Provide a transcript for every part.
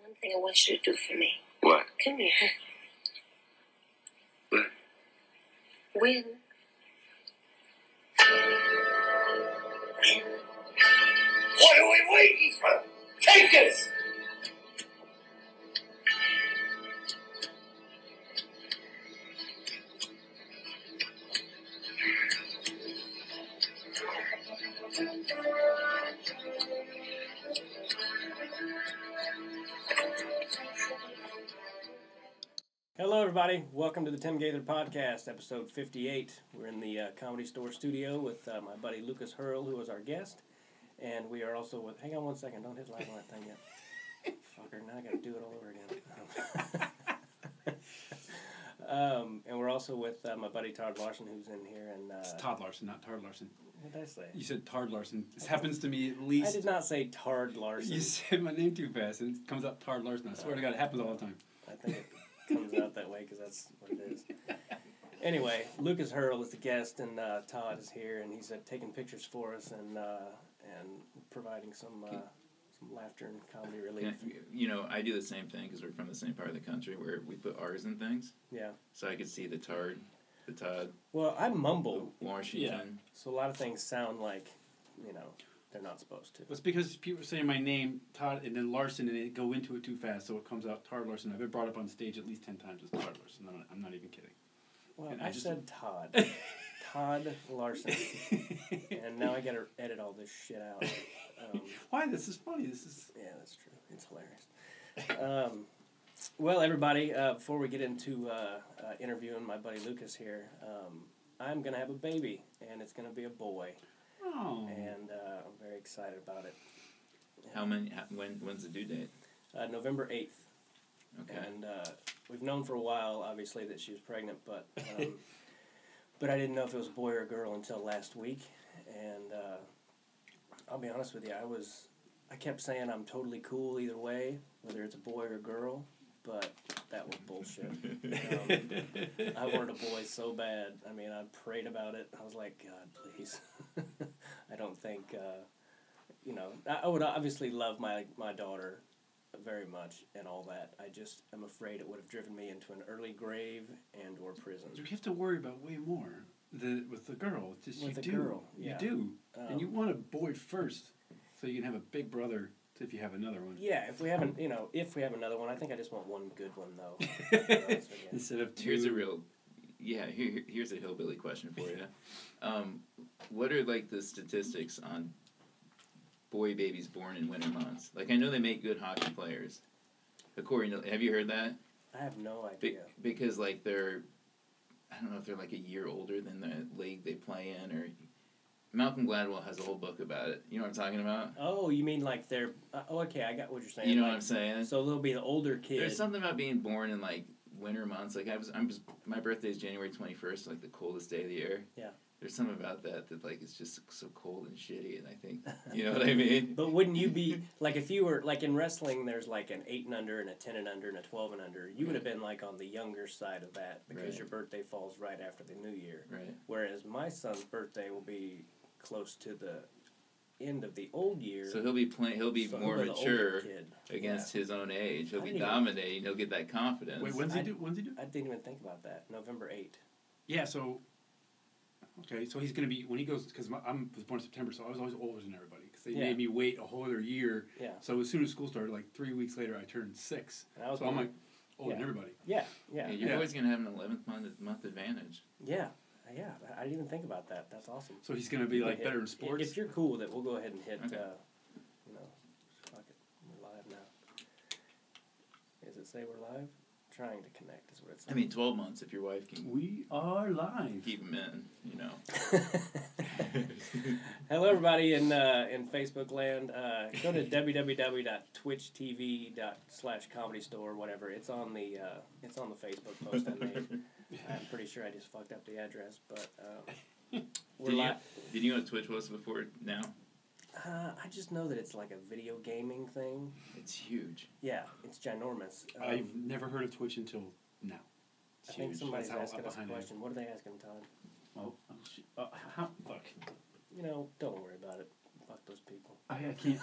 one thing I want you to do for me. What? Come here. What? Win. What are we waiting for? Take this! Hello, everybody. Welcome to the Tim Gaither Podcast, episode 58. We're in the uh, Comedy Store studio with uh, my buddy Lucas Hurl, who is our guest. And we are also with. Hang on one second. Don't hit live on that thing yet. Fucker, now I gotta do it all over again. um, and we're also with uh, my buddy Todd Larson, who's in here. And uh, It's Todd Larson, not Tard Larson. What did I say? You said Tard Larson. This happens to me at least. I did not say Tard Larson. You said my name too fast, and it comes up Tard Larson. I swear to God, it happens all the time. I think it comes out that way because that's what it is. Anyway, Lucas Hurl is the guest, and uh, Todd is here, and he's uh, taking pictures for us and uh, and providing some uh, some laughter and comedy relief. Yeah, you know, I do the same thing because we're from the same part of the country where we put R's in things. Yeah. So I could see the Tard, the Todd, Well, I mumble, Washington. so a lot of things sound like you know they're not supposed to. It's because people are saying my name, Todd, and then Larson, and they go into it too fast, so it comes out Todd Larson. I've been brought up on stage at least 10 times as Todd Larson. I'm not, I'm not even kidding. Well, And I, I said Todd, Todd Larson, and now I got to edit all this shit out. Um, Why? This is funny. This is. Yeah, that's true. It's hilarious. Um, well, everybody, uh, before we get into uh, uh, interviewing my buddy Lucas here, um, I'm going to have a baby, and it's going to be a boy, Oh. and uh, I'm very excited about it. How many? How, when? When's the due date? Uh, November 8th, Okay. and uh, we've known for a while, obviously, that she was pregnant, but um, but I didn't know if it was a boy or a girl until last week, and uh, I'll be honest with you, I was I kept saying I'm totally cool either way, whether it's a boy or a girl, but that was bullshit. Um, I wanted a boy so bad. I mean, I prayed about it. I was like, God, please. I don't think, uh, you know, I, I would obviously love my my daughter very much and all that. I just am afraid it would have driven me into an early grave and or prison. You have to worry about way more the, with the girl. Just With you the do. girl, yeah. You do. and you Um, want a boy first, so you can have a big brother if you have another one. Yeah, if we haven't, you know, if we have another one, I think I just want one good one though. to be honest with you. Instead of two. Here's a real. Yeah. Here, here- here's a hillbilly question for you. Um, what are like the statistics on boy babies born in winter months? Like I know they make good hockey players. According to, have you heard that? I have no Be- idea. because like they're, I don't know if they're like a year older than the league they play in, or Malcolm Gladwell has a whole book about it. You know what I'm talking about? Oh, you mean like they're? Uh, oh, okay, I got what you're saying. You know like, what I'm saying? So they'll be the older kid. There's something about being born in like winter months. Like I was, I'm just my birthday is January 21st, like the coldest day of the year. Yeah. There's something about that that like it's just so cold and shitty, and I think you know what I mean. But wouldn't you be like if you were like in wrestling? There's like an eight and under and a ten and under and a twelve and under. You would have been like on the younger side of that because Right. your birthday falls right after the new year. Right. Whereas my son's birthday will be close to the end of the old year. So he'll be playing. He'll be so more he'll be mature kid. against his own age. He'll I be didn't even- dominating. He'll get that confidence. Wait, when's he I- do? When's he do? I didn't even think about that. November eighth. Yeah, so okay, so he's gonna be when he goes because I'm was born in September, so I was always older than everybody because they Yeah. made me wait a whole other year. Yeah. So as soon as school started, like three weeks later, I turned six. And I was So I'm like older Yeah. than everybody. Yeah, yeah, Yeah, you're Yeah. always gonna have an 11th month month advantage. yeah, yeah. I didn't even think about that. That's awesome. So he's gonna be like Yeah, better in sports. If you're cool with it, we'll go ahead and hit. Okay. Uh, you know, fuck it, we're live now. Does it say we're live? Trying to connect is what it's. I mean, 12 months if your wife can we are live. keep him in. You know. Hello, everybody in uh, in Facebook land. Uh, go to www.twitchtv slash comedy store, whatever. It's on the uh, it's on the Facebook post I made. I'm pretty sure I just fucked up the address, but um, we're Did you, live. did you know what Twitch was before now? Uh, I just know that it's like a video gaming thing. It's huge. Yeah, it's ginormous. Um, I've never heard of Twitch until now. I think somebody's That's asking us a behind I question. What are they asking, Todd? Oh, oh shit. Uh, how, fuck. You know, don't worry about it. Fuck those people. I, I can't.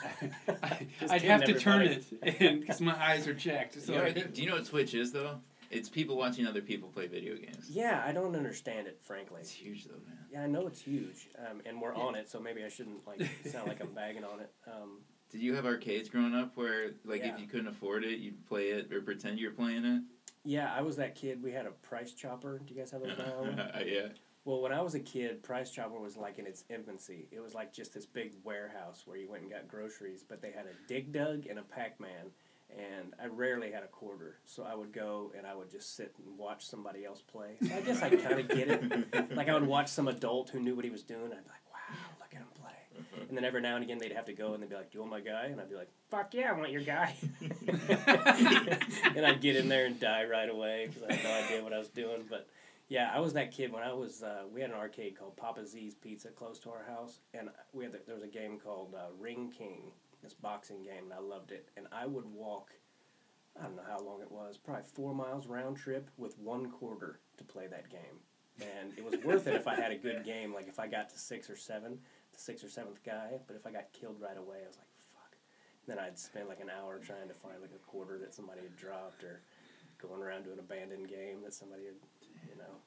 I, Just I'd kidding, have to turn it, because my eyes are checked. So You know, do you know what Twitch is though? It's people watching other people play video games. Yeah, I don't understand it, frankly. It's huge though, man. Yeah, I know it's huge, um, and we're on it, so maybe I shouldn't like sound like I'm bagging on it. Um, Did you have arcades growing up where, like, Yeah. if you couldn't afford it, you'd play it or pretend you're playing it? yeah, I was that kid. We had a price chopper. Do you guys have those now? yeah. Well, when I was a kid, Price Chopper was like in its infancy. It was like just this big warehouse where you went and got groceries, but they had a Dig Dug and a Pac Man, and I rarely had a quarter. So I would go and I would just sit and watch somebody else play. So I guess I kind of get it. Like I would watch some adult who knew what he was doing. I'd be like, wow, look at him play. And then every now and again they'd have to go and they'd be like, do you want my guy? And I'd be like, fuck yeah, I want your guy. and I'd get in there and die right away because I had no idea what I was doing. But yeah, I was that kid when I was. Uh, we had an arcade called Papa Z's Pizza close to our house, and we had the, there was a game called uh, Ring King, this boxing game, and I loved it. And I would walk. I don't know how long it was, probably four miles round trip with one quarter to play that game. And it was worth it if I had a good game, like if I got to six or seven, the sixth or seventh guy. But if I got killed right away, I was like, fuck. And then I'd spend like an hour trying to find like a quarter that somebody had dropped or going around to an abandoned game that somebody had, you know.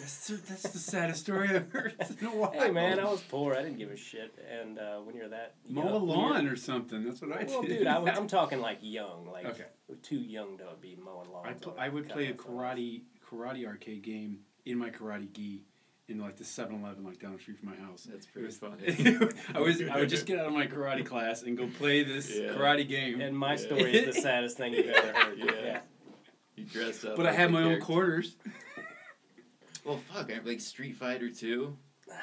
That's, the- that's the saddest story I've heard in a while. Hey man, I was poor. I didn't give a shit. And uh, when you're that mow young- a lawn or something. That's what I Well, did. dude, I, was- I'm talking like young, like Okay. too young to be mowing lawns. I, pl- I would play a cutting lawns. karate karate arcade game in my karate gi in like the 7-Eleven like down the street from my house. That's It pretty was funny. I was I would just get out of my karate class and go play this Yeah. karate game. And my Yeah. story is the saddest thing you've ever heard. Yeah. yeah. You dressed up. but I had a my own quarters. Well, fuck, I like Street Fighter Two.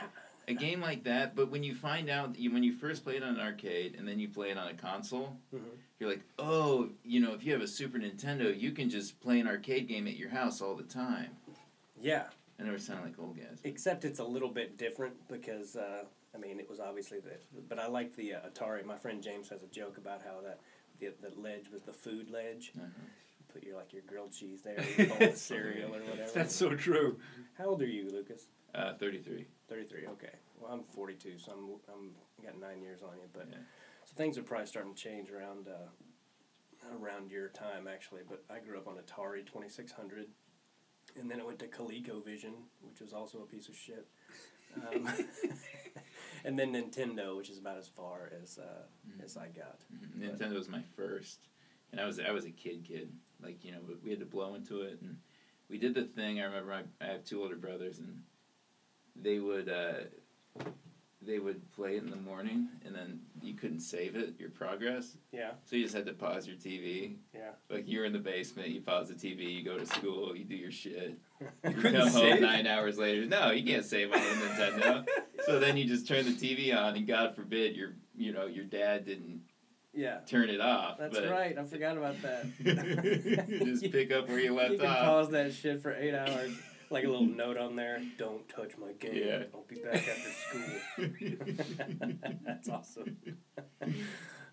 A game like that, but when you find out that you, when you first play it on an arcade and then you play it on a console, Mhm. you're like, oh, you know, if you have a Super Nintendo, you can just play an arcade game at your house all the time. Yeah. I never sound like old guys. Except it's a little bit different because uh, I mean it was obviously the but I like the uh, Atari. My friend James has a joke about how that the, the ledge was the food ledge. Uh-huh. You put your like your grilled cheese there, your cereal or whatever. That's so true. How old are you, Lucas? Uh, Thirty-three. Thirty three. Okay. Well, I'm forty two, so I'm I'm got nine years on you, but Yeah. so things are probably starting to change around uh, around your time actually. But I grew up on Atari twenty six hundred, and then it went to ColecoVision, which was also a piece of shit. Um, and then Nintendo, which is about as far as uh, as I got. Mhm. Nintendo was my first, and I was I was a kid kid. Like you know, we- we had to blow into it, and we did the thing. I remember I, I have two older brothers, and they would uh, they would play it in the morning, and then you couldn't save it your progress, Yeah, so you just had to pause your TV. yeah. Like you're in the basement, you pause the TV, you go to school, you do your shit. You You couldn't come home save? nine hours later. No, you can't save on the Nintendo. so then you just turn the TV on, and God forbid your you know your dad didn't Yeah, turn it off. that's but right. I forgot about that. just pick up where you left you can off. pause that shit for eight hours. Like a little note on there. Don't touch my game. Yeah. I'll be back after school. That's awesome.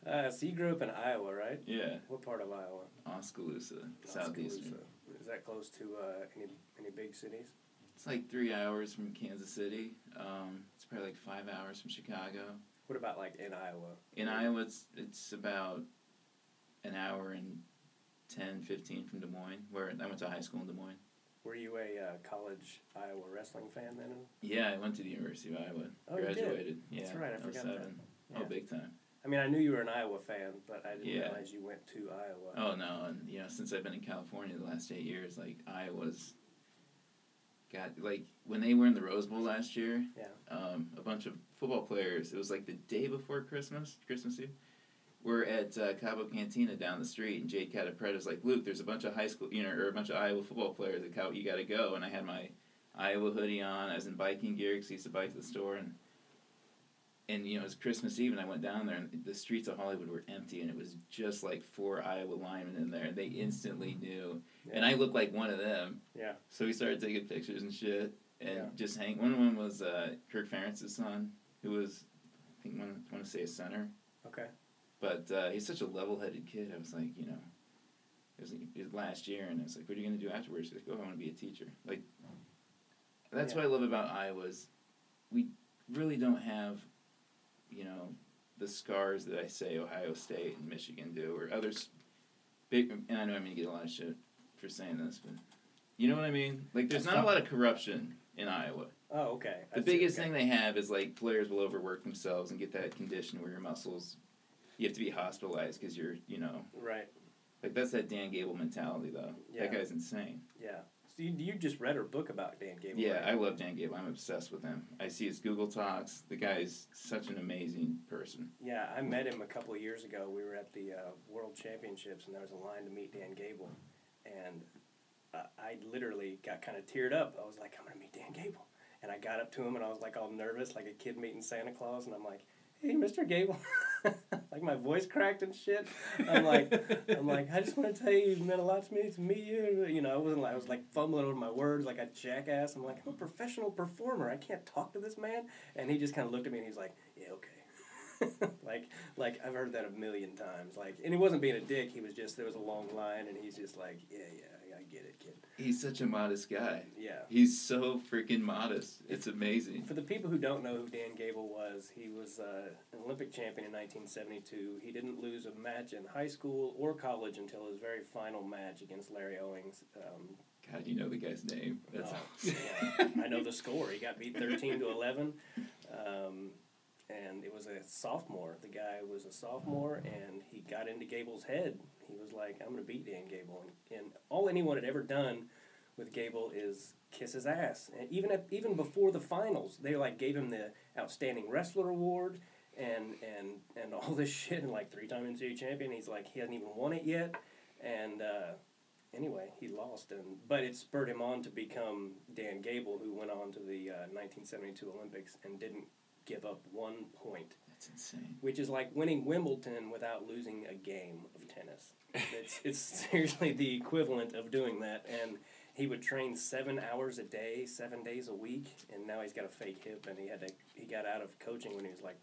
Uh, so you grew up in Iowa, right? yeah, What part of Iowa? Oskaloosa, southeastern. Is that close to uh, any any big cities? It's like three hours from Kansas City. Um, it's probably like five hours from Chicago. What about like in Iowa? In Iowa, it's it's about an hour and 10, 15 from Des Moines. Where I went to high school in Des Moines. Were you a uh, college Iowa wrestling fan then? Yeah, I went to the University of Iowa. Oh, you did? graduated. Yeah, That's right, I forgot 07. that. Oh, big time. I mean, I knew you were an Iowa fan, but I didn't Yeah. realize you went to Iowa. Oh no, and you know, since I've been in California the last eight years, like Iowa's got like when they were in the Rose Bowl last year. Yeah. Um, a bunch of football players. It was like the day before Christmas, Christmas Eve. We're at uh, Cabo Cantina down the street, and Jake Catapreta's like, "Luke, there's a bunch of high school, you know, or a bunch of Iowa football players at Cabo. You got to go." And I had my Iowa hoodie on. I was in biking gear because I used to bike to the store, and and you know, it was Christmas Eve, and I went down there, and the streets of Hollywood were empty, and it was just like four Iowa linemen in there, and they instantly knew. And I looked like one of them. Yeah. So we started taking pictures and shit, and Yeah. just hang. One of them was uh, Kirk Ferentz's son, who was, I think, want want to say a center, Okay. but uh, he's such a level-headed kid. I was like, you know, it was, it was last year, and I was like, what are you gonna do afterwards? He's like, oh, I want to be a teacher. Like, that's Yeah. what I love about Iowa is we really don't have, you know, the scars that I say Ohio State and Michigan do, or others. Big, and I know I'm gonna get a lot of shit for saying this, but you know what I mean. Like, there's not a lot of corruption in Iowa. Oh, okay. I The see, biggest okay. thing they have is like players will overwork themselves and get that condition where your muscles, you have to be hospitalized because you're, you know, Right. like that's that Dan Gable mentality though. Yeah. That guy's insane. Yeah. So you, you just read her book about Dan Gable. Yeah, right? I love Dan Gable. I'm obsessed with him. I see his Google Talks. The guy's such an amazing person. Yeah, I met him a couple of years ago. We were at the uh, World Championships, and there was a line to meet Dan Gable, and uh, I literally got kind of teared up. I was like, "I'm gonna meet Dan Gable," and I got up to him, and I was like all nervous, like a kid meeting Santa Claus, and I'm like, "Hey, Mr. Gable," like my voice cracked and shit. I'm like, I'm like, I just want to tell you, it meant a lot to me to meet you. You know, I wasn't like I was like fumbling over my words like a jackass. I'm like, I'm a professional performer. I can't talk to this man. And he just kind of looked at me and he's like, Yeah, okay. like, like I've heard that a million times. Like, and he wasn't being a dick. He was just there was a long line, and he's just like, Yeah, yeah, get it, kid. He's such a modest guy. Yeah. He's so freaking modest. It's amazing. For the people who don't know who Dan Gable was, he was uh, an Olympic champion in 1972. He didn't lose a match in high school or college until his very final match against Larry Owings. Um, God, you know the guy's name. That's Oh, yeah. I know the score. He got beat 13 to 11. Um, and it was a sophomore. The guy was a sophomore, and he got into Gable's head. He was like, I'm going to beat Dan Gable. And, and all anyone had ever done with Gable is kiss his ass. And even at, even before the finals, they like gave him the outstanding wrestler award and and and all this shit and like three time NCAA champion. He's like he hasn't even won it yet. And uh, anyway, he lost, and but it spurred him on to become Dan Gable, who went on to the uh, 1972 Olympics and didn't give up one point, That's insane. which is like winning Wimbledon without losing a game of tennis. It's it's seriously the equivalent of doing that, and he would train seven hours a day, seven days a week, and now he's got a fake hip, and he had to he got out of coaching when he was like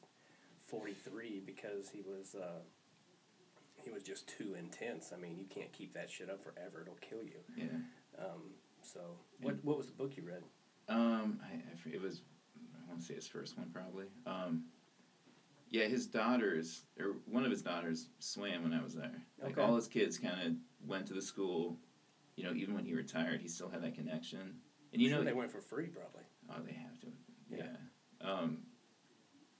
43 because he was. Uh, he was just too intense. I mean, you can't keep that shit up forever; it'll kill you. Yeah. Um, so, what what was the book you read? Um, I, I it was I want to say his first one probably. Um, yeah, his daughters or one of his daughters swam when I was there. Like Okay. all his kids kind of went to the school. You know, even when he retired, he still had that connection. And you Sure know, they went for free, probably. oh, they have to. Yeah. Yeah. Um,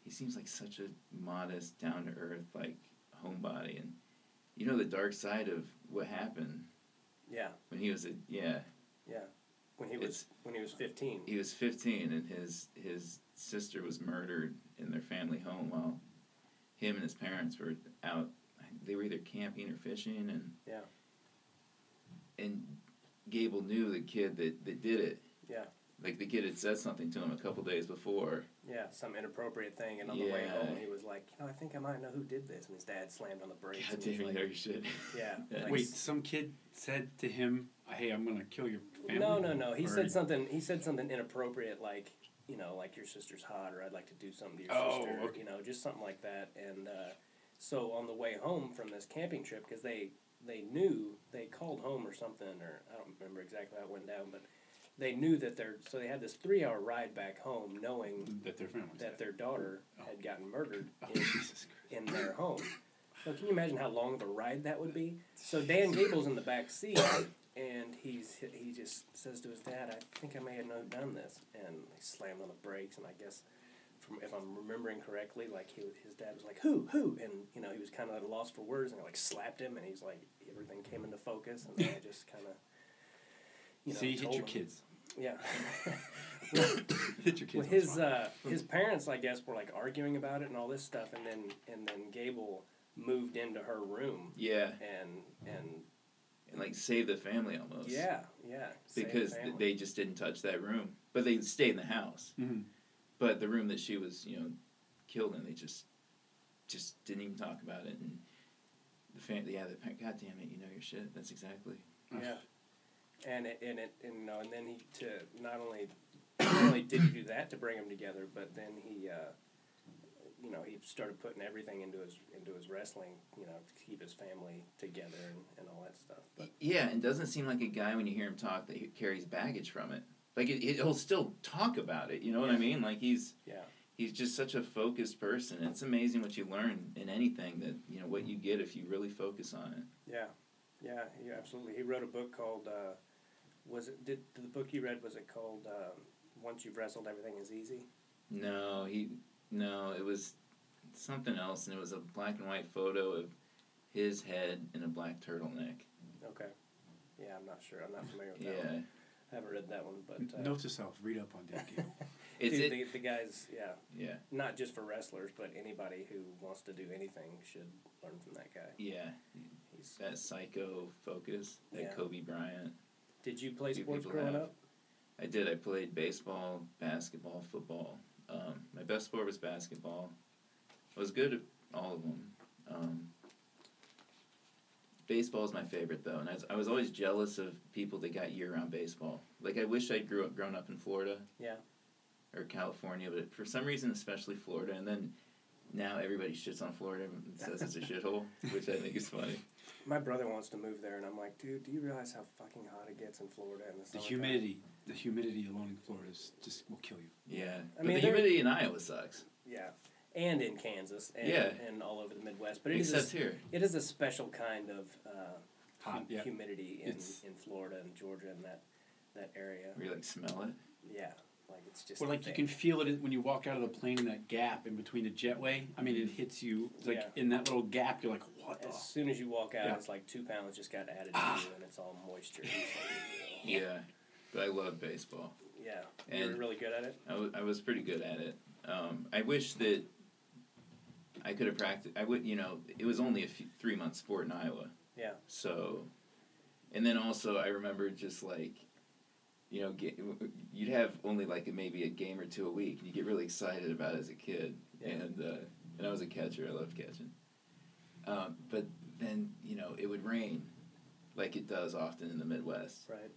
he seems like such a modest, down to earth, like homebody, and you know the dark side of what happened Yeah, when he was a yeah yeah. When he was It's- when he was fifteen. he was 15 and his his sister was murdered in their family home while him and his parents were out they were either camping or fishing and Yeah. and Gable knew the kid that, that did it Yeah. like the kid had said something to him a couple days before Yeah, some inappropriate thing, and on the way home, he was like, "You know, I think I might know who did this." And his dad slammed on the brakes. God and damn he's you like, know shit Yeah. Yeah. like, Wait, some kid said to him, "Hey, I'm gonna kill your family." No, no, no. He Or- said something. He said something inappropriate, like you know, like your sister's hot, or I'd like to do something to your Oh, sister. okay. You know, just something like that. And uh, so on the way home from this camping trip, because they they knew they called home or something, or I don't remember exactly how it went down, but they knew that their so they had this three hour ride back home, knowing that their family. that their daughter had gotten murdered Oh, in, in their home. So can you imagine how long of a ride that would be? So Dan Gable's in the back seat, and he's he just says to his dad, "I think I may have no- done this," and he slammed on the brakes. And I guess, from if I'm remembering correctly, like he, his dad was like, "Who, who?" And you know he was kind of at a loss for words, and I like slapped him, and he's like, everything came into focus, and I just kind of. You know, See, hit your him- kids. Yeah. hit your kids. Well, his uh, his parents, I guess, were like arguing about it and all this stuff, and then and then Gable moved into her room yeah and and and like save the family almost yeah, yeah, because th- family. they just didn't touch that room but they stayed in the house Mhm. but the room that she was you know killed in they just just didn't even talk about it and the fam- yeah the pa- god damn it you know your shit that's exactly yeah, and it and it and you know, and then he to not only not only did he do that to bring them together, but then he. Uh, you know, he started putting everything into his into his wrestling, you know, to keep his family together and, and all that stuff. But yeah and doesn't seem like a guy when you hear him talk that he carries baggage from it like it, he'll still talk about it you know what i mean like he's yeah, he's just such a focused person. It's amazing what you learn in anything that you know what you get if you really focus on it. Yeah, yeah, yeah, absolutely. He wrote a book called. Uh, was it did the book you read? Was it called um, Once You've Wrestled, Everything Is Easy? No, he no, it was something else, and it was a black and white photo of his head in a black turtleneck. Okay. Yeah, I'm not sure. I'm not familiar with that Yeah, one. I haven't read that one, but uh, Note to self: read up on Dave Gable. it's dude, it. the, the guys, yeah, Yeah, not just for wrestlers, but anybody who wants to do anything should learn from that guy. yeah, He's. that psycho focus, that Yeah. Kobe Bryant. Did you play sports growing have. up? I did. I played baseball, basketball, football. Um, my best sport was basketball. I was good at all of them. Um, baseball is my favorite though, and I was, I was always jealous of people that got year-round baseball. Like I wish I'd grew up grown up in Florida. Yeah. Or California, but for some reason, especially Florida, and then now everybody shits on Florida and says it's a shithole, which I think is funny. My brother wants to move there, and I'm like, dude, do you realize how fucking hot it gets in Florida in the the summertime? humidity, the humidity alone in Florida is just will kill you. Yeah, I but mean, the humidity in Iowa sucks. Yeah, and in Kansas, and, Yeah. and all over the Midwest. But it is Except a, here. it is a special kind of uh, Hot, hum- yeah. humidity in, It's- in Florida and Georgia and that that area. Where you like smell it. Yeah, like it's just. Or like you can feel it when you walk out of the plane in that gap in between the jetway. I mean, it hits you it's like Yeah. in that little gap. You're like, what the? As soon as you walk out, Yeah. it's like two pounds just got added Ah. to you, and it's all moisture. It's like, Yeah, but I love baseball. yeah, you were And- really good at it. I was pretty good at it. Um, I wish that I could have practiced. I would, you know, it was only a few, three month sport in Iowa. Yeah. So, and then also I remember just like, you know, get, you'd have only like maybe a game or two a week, and you get really excited about it as a kid. Yeah. And uh, and I was a catcher. I loved catching. Um, but then you know it would rain, like it does often in the Midwest Right.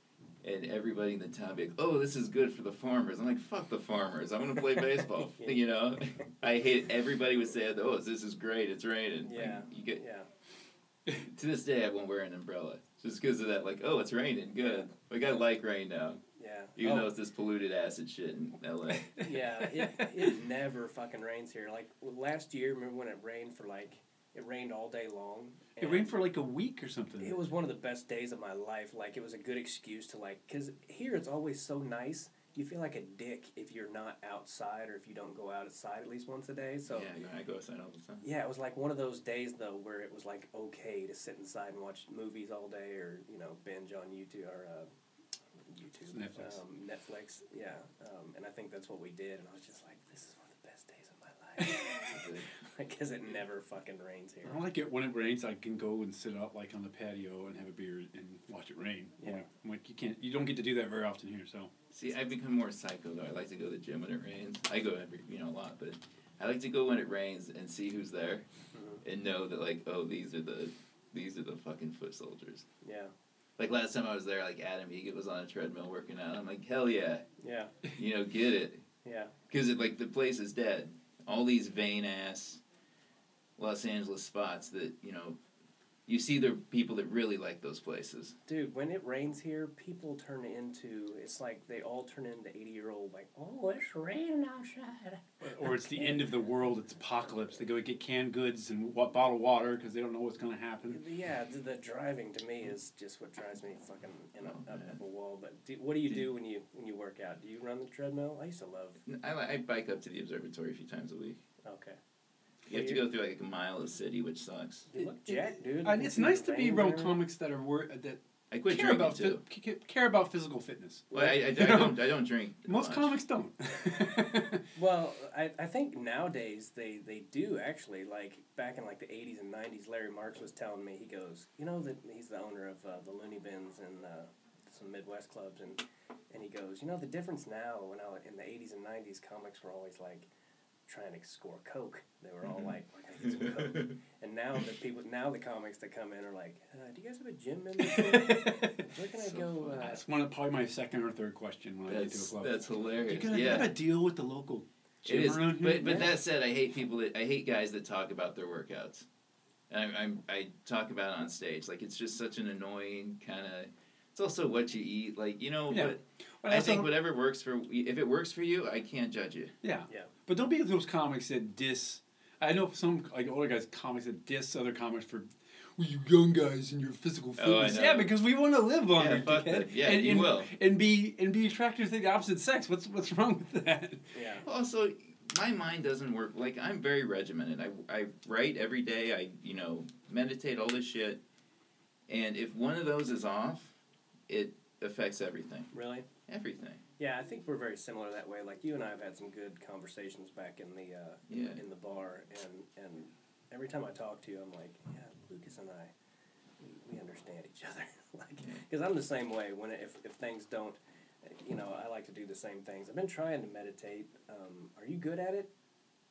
And everybody in the town be like, "Oh, this is good for the farmers." I'm like, "Fuck the farmers! I want to play baseball." Yeah. You know, I hate. Everybody would say, "Oh, this is great! It's raining." Like, Yeah. you get Yeah. to this day, I won't wear an umbrella just because of that. Like, oh, it's raining. Good. Like I like rain now, Yeah. even Oh, though it's this polluted acid shit in L.A. yeah, it, it never fucking rains here. Like last year, remember when it rained for like it rained all day long. It rained for like a week or something. It was one of the best days of my life. Like it was a good excuse to like, cause here it's always so nice. You feel like a dick if you're not outside or if you don't go outside at least once a day. So yeah, I go outside all the time. yeah, it was like one of those days though where it was like okay to sit inside and watch movies all day or you know binge on YouTube or uh, YouTube Netflix. Um, Netflix, yeah. Um, and I think that's what we did, and I was just like, this is one of the best days of my life because it never fucking rains here. I like it when it rains. I can go and sit out like on the patio and have a beer and watch it rain. Yeah. I'm like you can't. You don't get to do that very often here. So See, I've become more psycho though. I like to go to the gym when it rains. I go every, you know, a lot, but I like to go when it rains and see who's there, Mhm. and know that like, oh, these are the, these are the fucking foot soldiers. Yeah, Like last time I was there, like Adam Eget was on a treadmill working out. I'm like, hell yeah, yeah, you know, get it, yeah. because it like the place is dead. All these vain ass Los Angeles spots that you know, you see the people that really like those places. Dude, when it rains here, people turn into it's like they all turn into eighty year old like, oh, it's raining outside. or it's the end of the world. It's apocalypse. They go get canned goods and wa- bottled water because they don't know what's going to happen. Yeah, the, the driving to me is just what drives me fucking in a, Oh, up, man. up a wall. But do, what do you do when you when you work out? Do you run the treadmill? I used to love. I, I bike up to the observatory a few times a week. Okay, You have to go through like a mile of city, which sucks. you look jacked, dude. And it's nice to be Veins around comics that are wor- that I quit care drinking about too. phy- ca- care about physical fitness. Well, I, I, I don't I don't drink. Most much. comics don't. Well, I, I think nowadays they, they do actually like back in like the eighties and nineties. Larry Marks was telling me he goes, you know that he's the owner of uh, the Looney Bins and uh, some Midwest clubs, and and he goes, you know the difference now when I in the eighties and nineties comics were always like trying to score coke. They were all Mhm. like, we're gonna get some coke. And now the people now the comics that come in are like, uh, do you guys have a gym membership? Where can I So go? funny. Uh, That's one of probably my second or third question when I get to a That's club. that's you hilarious. gonna yeah. have a deal with the local gym is, around here? but but Yeah. that said, I hate people that I hate guys that talk about their workouts. And I, I'm I talk about it on stage like it's just such an annoying kind of. It's also what you eat, like you know. Yeah. But But I that's think not- whatever works for if it works for you, I can't judge you. Yeah. Yeah. But don't be those comics that diss. I know some like older guys comics that diss other comics for. Well, you young guys and your physical Oh, fitness. know. yeah, because we want to live longer, Yeah, fuck dickhead. Yeah, and, you and, will. And be and be attracted to the opposite sex. What's what's wrong with that? Yeah. Also, my mind doesn't work. Like I'm very regimented. I I write every day. I you know meditate all this shit, and if one of those is off, it affects everything. Really? Everything. Yeah, I think we're very similar that way. Like you and I have had some good conversations back in the uh, in, Yeah. in the bar, and and every time I talk to you, I'm like, yeah, Lucas and I, we, we understand each other. like, because I'm the same way. When if if things don't, you know, I like to do the same things. I've been trying to meditate. Um, are you good at it?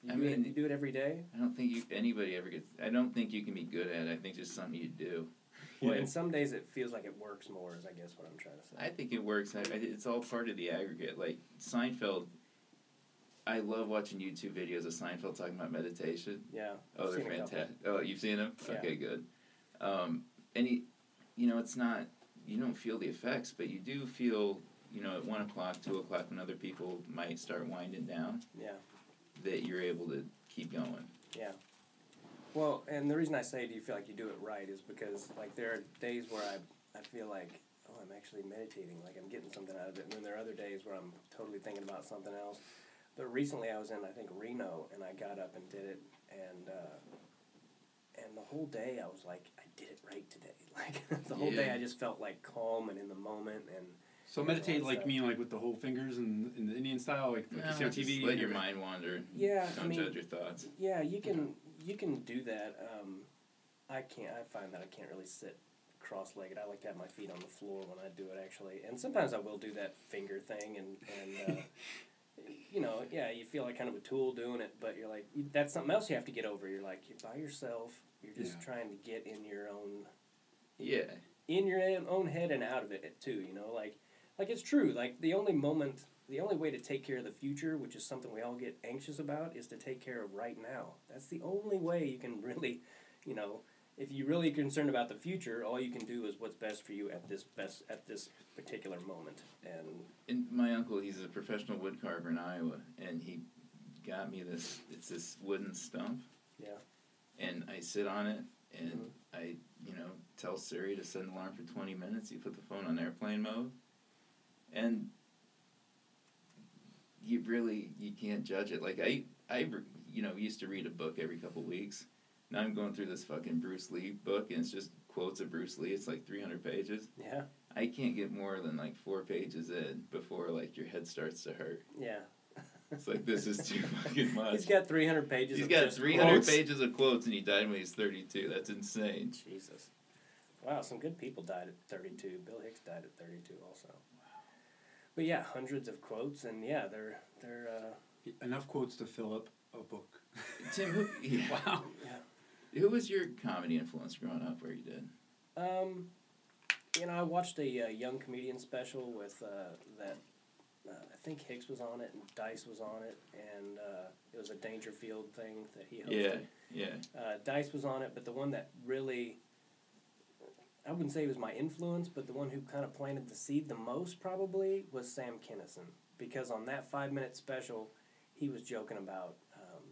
You I do it, mean- you do it every day. I don't think you anybody ever gets. I don't think you can be good at it. I think it's something you do. Well, and some days it feels like it works more. Is I guess what I'm trying to say. I think it works. I, it's all part of the aggregate. Like Seinfeld. I love watching YouTube videos of Seinfeld talking about meditation. yeah. Oh, they're seen a couple. fantastic. Oh, you've seen them? Yeah. Okay, good. Um, and he, you know, it's not you don't feel the effects, but you do feel, you know, at one o'clock, two o'clock, when other people might start winding down, Yeah. that you're able to keep going. Yeah. Well, and the reason I say do you feel like you do it right is because like there are days where I I feel like oh I'm actually meditating like I'm getting something out of it, and then there are other days where I'm totally thinking about something else. But recently I was in I think Reno and I got up and did it and uh, and the whole day I was like I did it right today. Like the whole day I just felt like calm and in the moment and So meditate like that. me, like with the whole fingers and in the Indian style, like, like No, you see on just TV. let your mind wander. yeah Don't I mean judge your thoughts. Yeah, you can you can do that. Um, I can't. I find that I can't really sit cross-legged. I like to have my feet on the floor when I do it actually, and sometimes I will do that finger thing, and and uh, you know, yeah, you feel like kind of a tool doing it, but you're like that's something else you have to get over. You're like you're by yourself. You're just Yeah. trying to get in your own Yeah. in your own head and out of it too. You know, like like it's true. Like the only moment, the only way to take care of the future, which is something we all get anxious about, is to take care of right now. That's the only way you can really, you know, if you're really concerned about the future, all you can do is what's best for you at this best at this particular moment. And And my uncle, he's a professional wood carver in Iowa, and he got me this. It's this wooden stump. Yeah. And I sit on it, and Mhm. I, you know, tell Siri to set an alarm for twenty minutes. You put the phone on airplane mode, and you really you can't judge it. Like I, I, you know, used to read a book every couple weeks. Now I'm going through this fucking Bruce Lee book, and it's just quotes of Bruce Lee. It's like three hundred pages. yeah, I can't get more than like four pages in before like your head starts to hurt. yeah. It's like this is too fucking much. He's got 300 pages. He's of got 300 quotes. pages of quotes and he died when he was 32. That's insane. Jesus. Wow, some good people died at 32. Bill Hicks died at 32 also. But yeah, hundreds of quotes, and yeah, they're they're uh, Enough quotes to fill up a book. Tim, who, yeah. Wow. who was your comedy influence growing up where you did? um, you know, I watched a uh, young comedian special with uh, that. Uh, I think Hicks was on it and Dice was on it, and uh, it was a Dangerfield thing that he hosted. Yeah, yeah. Uh, Dice was on it, but the one that really, I wouldn't say he was my influence, but the one who kind of planted the seed the most probably was Sam Kinison. Because on that five minute special, he was joking about, um,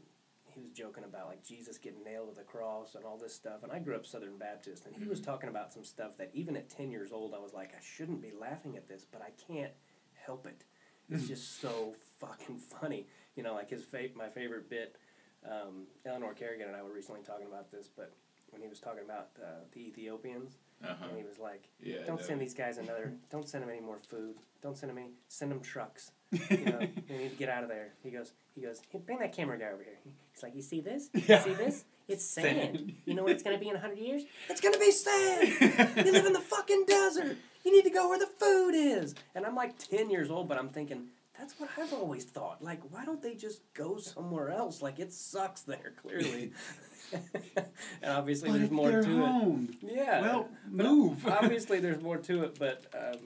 he was joking about like Jesus getting nailed to the cross and all this stuff. And I grew up Southern Baptist, and he was talking about some stuff that even at 10 years old, I was like, I shouldn't be laughing at this, but I can't help it. It's just so fucking funny. You know, like his fa- my favorite bit um, Eleanor Kerrigan and I were recently talking about this, but when he was talking about uh, the Ethiopians, Uh-huh. and he was like, Yeah. "Don't know. send these guys another. Don't send them any more food. Don't send them any. Send them trucks. You know, they need to get out of there." He goes, "He goes, hey, bring that camera guy over here." He's like, "You see this? Yeah. You see this? It's sand. Sand. You know what it's gonna be in hundred years? It's gonna be sand. you live in the fucking desert. You need to go where the food is." And I'm like ten years old, but I'm thinking. That's what I've always thought. Like, why don't they just go somewhere else? Like, it sucks there, clearly. and obviously, But there's more they're to it. Yeah. Well, but move. obviously, there's more to it, but um,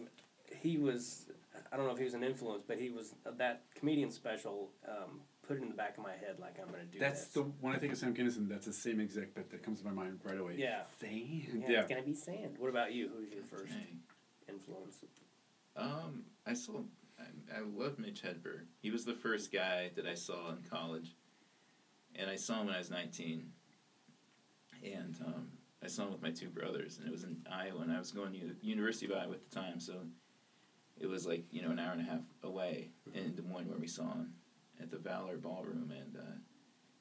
he was. I don't know if he was an influence, but he was that comedian special. Um, put it in the back of my head, like I'm going to do That's this. the when I think of Sam Kinison, that's the same exact bit that comes to my mind right away. Yeah. Sand. yeah, Yeah. it's going to be sand. What about you? Who's your first Dang. influence? Um, I saw I, I love Mitch Hedberg. He was the first guy that I saw in college, and I saw him when I was nineteen. And um, I saw him with my two brothers, and it was in Iowa, and I was going to the University of Iowa at the time, so it was like you know an hour and a half away in Des Moines where we saw him at the Val Air Ballroom, and uh,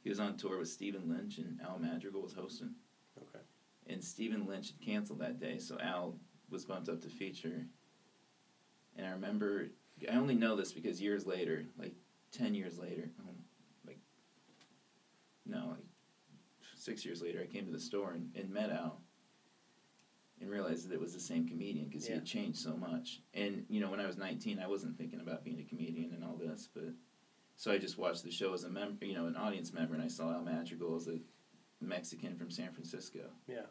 he was on tour with Stephen Lynch, and Al Madrigal was hosting. Okay. And Stephen Lynch had canceled that day, so Al was bumped up to feature. And I remember, I only know this because years later, like ten years later, like no, like six years later, I came to the store and, and met Al. And realized that it was the same comedian because he had changed so much. And you know, when I was nineteen, I wasn't thinking about being a comedian and all this, but so I just watched the show as a member, you know, an audience member, and I saw Al Madrigal as a Mexican from San Francisco. Yeah.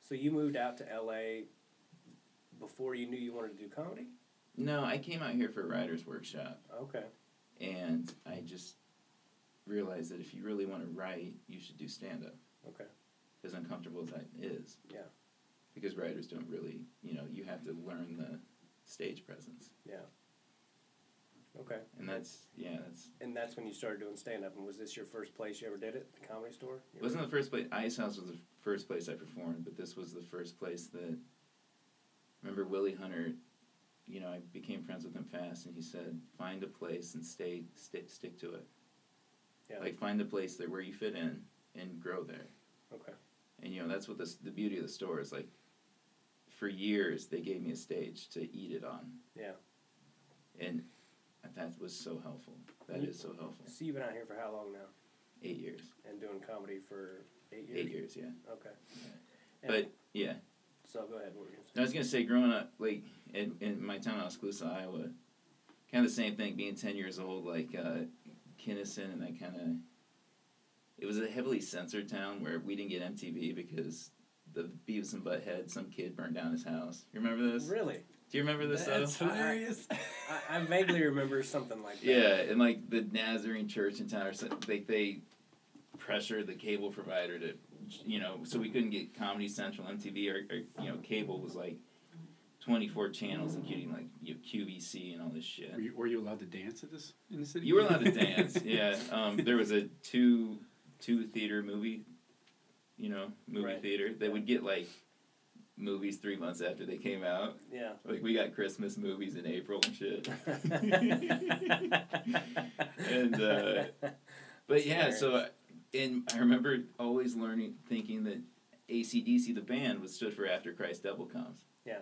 So you moved out to L.A. before you knew you wanted to do comedy. No, I came out here for a writer's workshop, Okay. and I just realized that if you really want to write, you should do stand up. Okay. As uncomfortable as that is. Yeah. Because writers don't really, you know, you have to learn the stage presence. Yeah. Okay. And that's, yeah, that's. And that's when you started doing stand up. And was this your first place you ever did it? The comedy store? You It wasn't the first place, Ice House was the first place I performed, but this was the first place that. Remember Willie Hunter, you know, I became friends with him fast, and he said, find a place and stay, stick, stick to it. Yeah. Like, find a place that where you fit in and grow there. Okay. And you know that's what this the beauty of the store is like. For years, they gave me a stage to eat it on. Yeah. And that was so helpful. That is so helpful. So you've been out here for how long now? Eight years. And doing comedy for eight years? Eight years, yeah. Okay. Yeah. But yeah, So go ahead. You I was gonna say, growing up, like in, in my town, Oskaloosa, Iowa, kind of the same thing. Being ten years old, like uh, Kinison, and that kind of. It was a heavily censored town where we didn't get MTV because the Beavis and Butthead, some kid burned down his house. You remember this? Really? Do you remember this? That's though? hilarious. I, I vaguely remember something like that. Yeah, and like the Nazarene church in town, or something, like they pressured the cable provider to, you know, so we couldn't get Comedy Central, MTV, or, or you know, cable was like twenty four channels, including like you know, QVC and all this shit. Were you, were you allowed to dance at this in the city? You were allowed to dance, yeah. Um, there was a two two theater movie, you know, movie Right. theater. They would get like movies three months after they came out. Yeah. Like we got Christmas movies in April and shit. And, uh, But yeah, so and I remember always learning, thinking that ACDC, the band, was stood for After Christ Devil Comes. Yeah.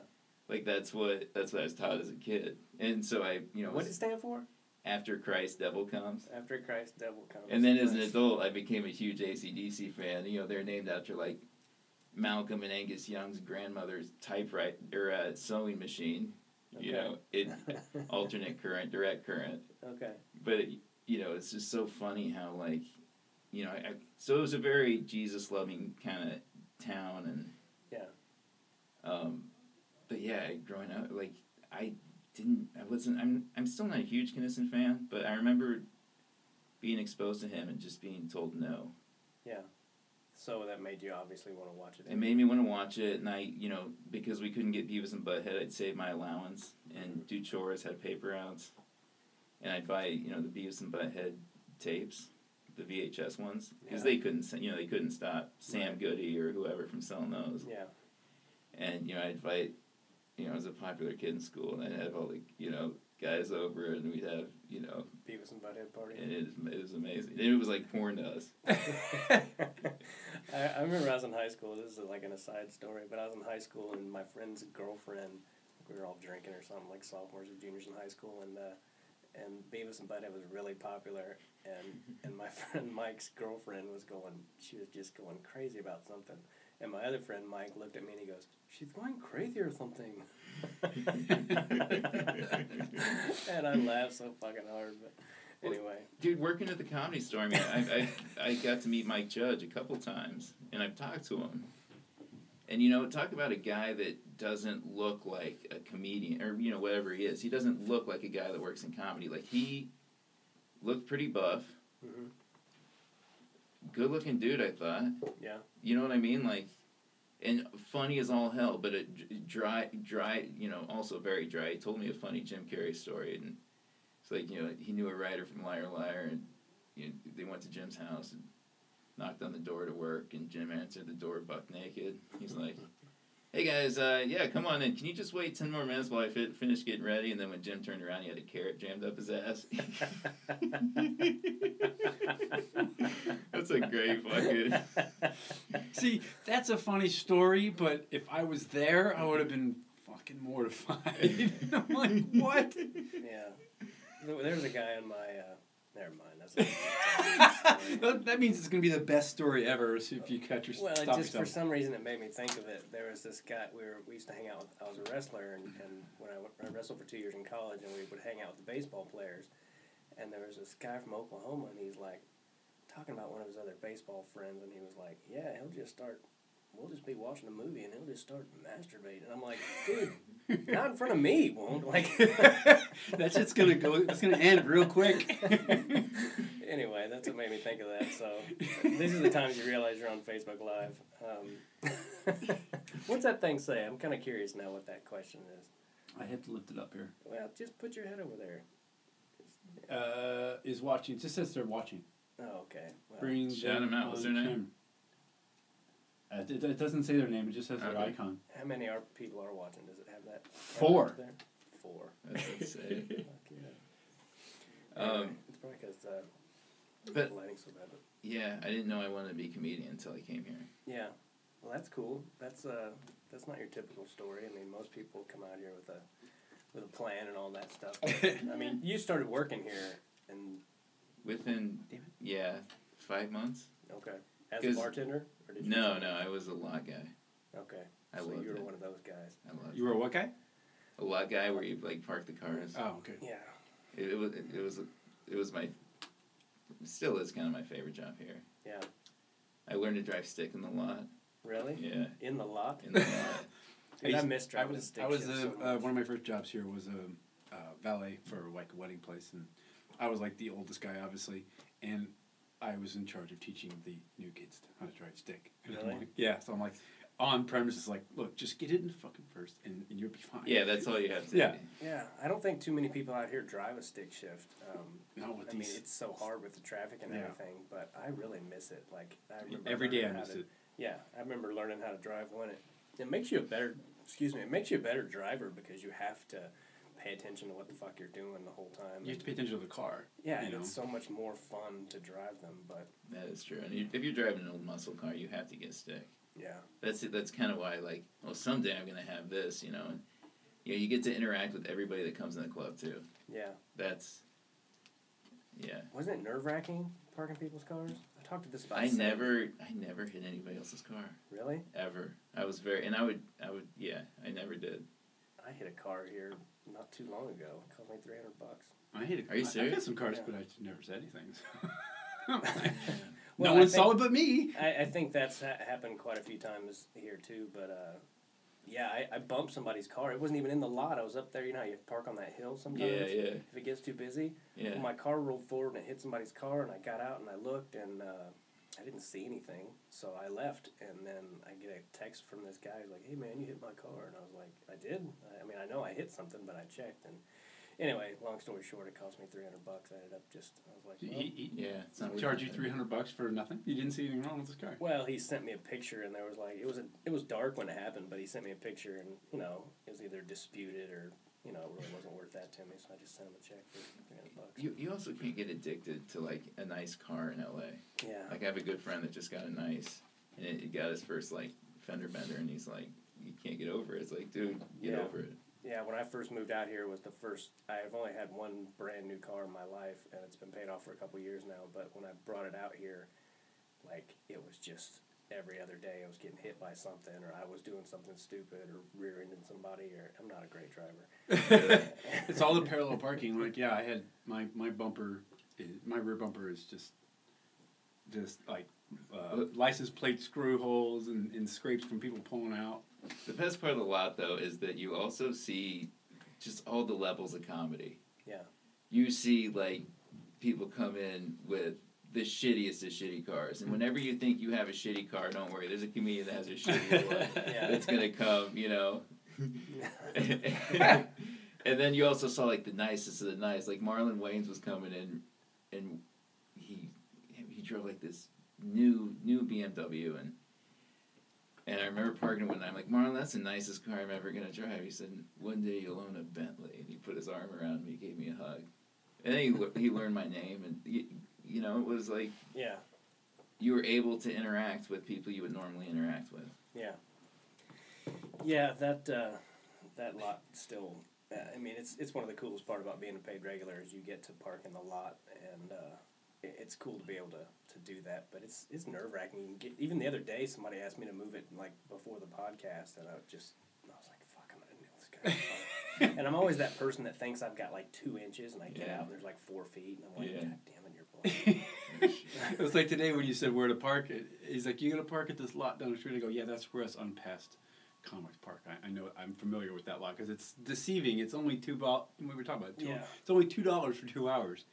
Like that's what that's what I was taught as a kid, and so I you know what did it stand for? After Christ Devil Comes. After Christ, devil comes. And then as an adult, I became a huge ACDC fan. You know, they're named after like Malcolm and Angus Young's grandmother's typewriter or uh, sewing machine. You know, it alternate current, direct current. okay. But it, you know, it's just so funny how like, you know, I, I, so it was a very Jesus loving kind of town and Yeah. Um, but yeah, growing up, like I didn't, I wasn't, I'm, I'm still not a huge Kinison fan, but I remember being exposed to him and just being told no. Yeah. So that made you obviously want to watch it. It made me want to watch it, and I, you know, because we couldn't get Beavis and Butthead, I'd save my allowance and mm-hmm. do chores, had paper routes, and I'd buy, you know, the Beavis and Butthead tapes, the VHS ones, because Yeah. they couldn't, you know, they couldn't stop Sam Goody or whoever from selling those. Yeah. And you know, I'd invite, you know, I was a popular kid in school, and I'd have all the, you know, guys over, and we'd have, you know, Beavis and Butthead party. and it, it was amazing. And it was like porn to us. I, I remember I was in high school. This is like an aside story, but I was in high school and my friend's girlfriend. We were all drinking or something, like sophomores or juniors in high school, and uh, and Beavis and Butthead was really popular, and and my friend Mike's girlfriend was going. She was just going crazy about something, and my other friend Mike looked at me and he goes, "She's going crazy or something." and I laughed so fucking hard, but anyway. Dude, working at the comedy store, I mean, I, I, I got to meet Mike Judge a couple times, and I've talked to him. And, you know, talk about a guy that doesn't look like a comedian, or, you know, whatever he is. He doesn't look like a guy that works in comedy. Like, he looked pretty buff. hmm Good looking dude, I thought. Yeah. You know what I mean? Like, and funny as all hell, but a d- dry, dry, you know, also very dry. He told me a funny Jim Carrey story, and it's like you know he knew a writer from Liar Liar, and you know, they went to Jim's house and knocked on the door to work, and Jim answered the door buck naked. He's like. Hey guys, uh, yeah, come on in. Can you just wait ten more minutes while I fit, finish getting ready? And then when Jim turned around, he had a carrot jammed up his ass. That's a great fucking. See, that's a funny story, but if I was there, I would have been fucking mortified. I'm like, what? Yeah. There there was a guy in my. Uh, never mind. That's not a good story. that means it's gonna be the best story ever. So if you catch your Well, stop just for some reason it made me think of it. There was this guy we were we used to hang out with. I was a wrestler, and, and when I, went- I wrestled for two years in college, and we would hang out with the baseball players. And there was this guy from Oklahoma, and he's like talking about one of his other baseball friends, and he was like, "Yeah, he'll just start. We'll just be watching a movie, and he'll just start masturbating." And I'm like, "Dude, not in front of me, won't." Like, that shit's gonna go. It's gonna end real quick. anyway, that's what made me think of that. So these are the times you realize you're on Facebook Live. Um, what's that thing say? I'm kind of curious now what that question is. I have to lift it up here. Well, just put your head over there. Uh, is watching. It just says they're watching. Oh, okay. Well, Bring Shout them 'em out. What's on their name? Camera. Uh, it, it doesn't say their name. It just says their Okay. icon. how many are people are watching? Does it have that? Four. up There? Four. That's insane. Fuck yeah. Um, it's probably because uh, but- the lighting's so bad. But Yeah, I didn't know I wanted to be a comedian until I came here. yeah, well, that's cool. That's uh, that's not your typical story. I mean, most people come out here with a with a plan and all that stuff. I mean, you started working here, and Within, Damn it. yeah, five months. okay, as a 'Cause- bartender, or did you? No, no, I was a lot guy. Okay, I so loved you were it. one of those guys. I loved You were a what guy? a lot guy where you like park the cars. Oh, okay. Yeah. It, it was, it was, it was my, still is kind of my favorite job here. Yeah. I learned to drive stick in the lot. Really? Yeah, In the lot? in the lot. Dude, I, used- miss I driving was a stick I was a, so uh, one of my first jobs here was a uh, valet for like a wedding place, and I was like the oldest guy, obviously, and I was in charge of teaching the new kids how to drive stick. Really? yeah, so I'm like on premises, like, look, just get it in the fucking first, and, and you'll be fine. Yeah, that's all you have to Yeah. do. Yeah, I don't think too many people out here drive a stick shift. Um, Not with I mean, it's so hard with the traffic and Yeah. everything, but I really miss it. Like I remember Every day I miss to- it. Yeah, I remember learning how to drive when it. It makes you a better. Excuse me. It makes you a better driver because you have to pay attention to what the fuck you're doing the whole time. You have to pay attention to the car. yeah, and know. it's so much more fun to drive them. But That is true. And if you're driving an old muscle car, you have to get stick. yeah, That's it. That's kind of why, like, well, someday I'm gonna have this, you know, and you know, you get to interact with everybody that comes in the club too. yeah. That's, yeah. Wasn't it nerve wracking parking people's cars? I talked to this about. I never, I never hit anybody else's car Really? ever. I was very, and I would, I would, yeah, I never did. I hit a car here not too long ago. It cost me three hundred bucks. I hate it. Are you I- I've had some cars, Yeah. but I never said anything. so. Well, no I one saw it but me. I, I think that's ha- happened quite a few times here too. But uh, yeah, I, I bumped somebody's car. It wasn't even in the lot. I was up there. You know, how you park on that hill sometimes. Yeah, yeah, If it gets too busy, yeah. well, my car rolled forward and it hit somebody's car, and I got out and I looked and uh, I didn't see anything, so I left. And then I get a text from this guy. Like, "Hey man, you hit my car," and I was like, "I did. I, I mean, I know I hit something, but I checked." And anyway, long story short, it cost me three hundred bucks. I ended up just I was like, well, He, he, yeah, it's not charge you three hundred bucks for nothing. You didn't see anything wrong with this car. Well, he sent me a picture, and there was like it was a it was dark when it happened, but he sent me a picture, and you know it was either disputed or you know it really wasn't worth that to me, so I just sent him a check for three hundred bucks. You, you also can't get addicted to like a nice car in LA. yeah, Like I have a good friend that just got a nice, and it, it got his first like fender bender, and he's like, you can't get over it. It's like, dude, get Yeah. over it. yeah. When I first moved out here, was the first I've only had one brand new car in my life, and it's been paid off for a couple years now. But when I brought it out here, like it was just every other day I was getting hit by something, or I was doing something stupid, or rear-ending somebody, or I'm not a great driver. it's all the parallel parking. Like, yeah, I had my my bumper, is, my rear bumper is just, just like uh, license plate screw holes and, and scrapes from people pulling out. The best part of the lot though is that you also see just all the levels of comedy. Yeah. You see like people come in with the shittiest of shitty cars, and mm-hmm. whenever you think you have a shitty car, don't worry. There's a comedian that has a shitty one Yeah. that's gonna come. You know. and then you also saw like the nicest of the nice. Like Marlon Wayans was coming in, and he he drove like this new new BMW, and and I remember parking one night. I'm like, Marlon, that's the nicest car I'm ever gonna drive. He said, one day you'll own a Bentley, and he put his arm around me, gave me a hug, and then he he learned my name, and you know it was like Yeah. you were able to interact with people you would normally interact with. Yeah. Yeah, that uh, that lot still. uh, I mean, it's it's one of the coolest part about being a paid regular is you get to park in the lot, and uh, it, it's cool to be able to, to do that. But it's it's nerve wracking. Even the other day, somebody asked me to move it like before the podcast, and I just I was like, "Fuck, I'm gonna nail this guy." and I'm always that person that thinks I've got like two inches, and I get Yeah. out and there's like four feet, and I'm like, Yeah. "God damn it, you're blind." it was like today when you said where to park it. He's like, "You gonna park at this lot down the street?" I go, "Yeah, that's where us unpassed comics park. I, I know. I'm familiar with that lot because it's deceiving. It's only two. Bo- we were talking about two, Yeah. It's only two dollars for two hours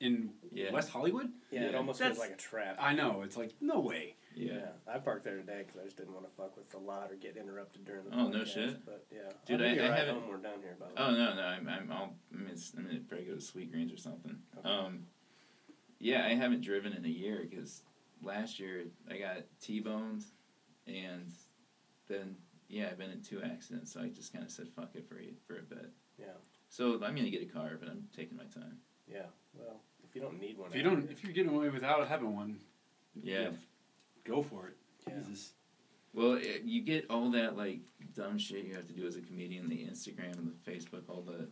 in Yeah. West Hollywood. yeah, it almost That's- feels like a trap. I know. It's like no way. Yeah. Yeah, I parked there today because I just didn't want to fuck with the lot or get interrupted during the Oh, no shit. But yeah, Dude, I'll I- give you a I ride haven't- home. We're down here, by the way. Oh no, no, I'm I'm all I'm in, I'm gonna probably go to Sweet Greens or something. Okay. Um, yeah, I haven't driven in a year because last year I got T-boned, and then yeah, I've been in two accidents, so I just kind of said fuck it for a, for a bit. Yeah. So I'm gonna get a car, but I'm taking my time. Yeah. Well, if you don't need one, If you don't, if you're getting away without having one, Yeah. go for it. Yeah. Jesus. Well, it, you get all that like dumb shit you have to do as a comedian, the Instagram and the Facebook, all the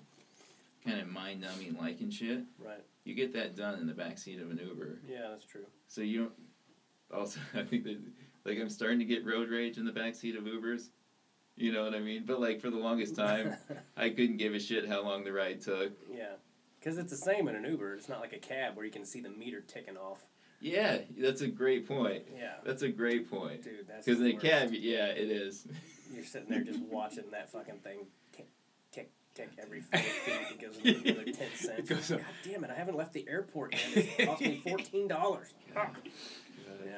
kind of mind numbing like and shit. right. You get that done in the backseat of an Uber. Yeah, that's true. So you don't. Also, I think that like I'm starting to get road rage in the backseat of Ubers. You know what I mean? But like for the longest time, I couldn't give a shit how long the ride took. yeah, because it's the same in an Uber. It's not like a cab where you can see the meter ticking off. Yeah, that's a great point. Yeah, That's a great point. dude, that's Because in a cab, yeah, it is. you're sitting there just watching that fucking thing tick, tick, tick every four feet. It goes another ten cents. Goes. God damn it! I haven't left the airport yet. It cost me fourteen dollars. Yeah.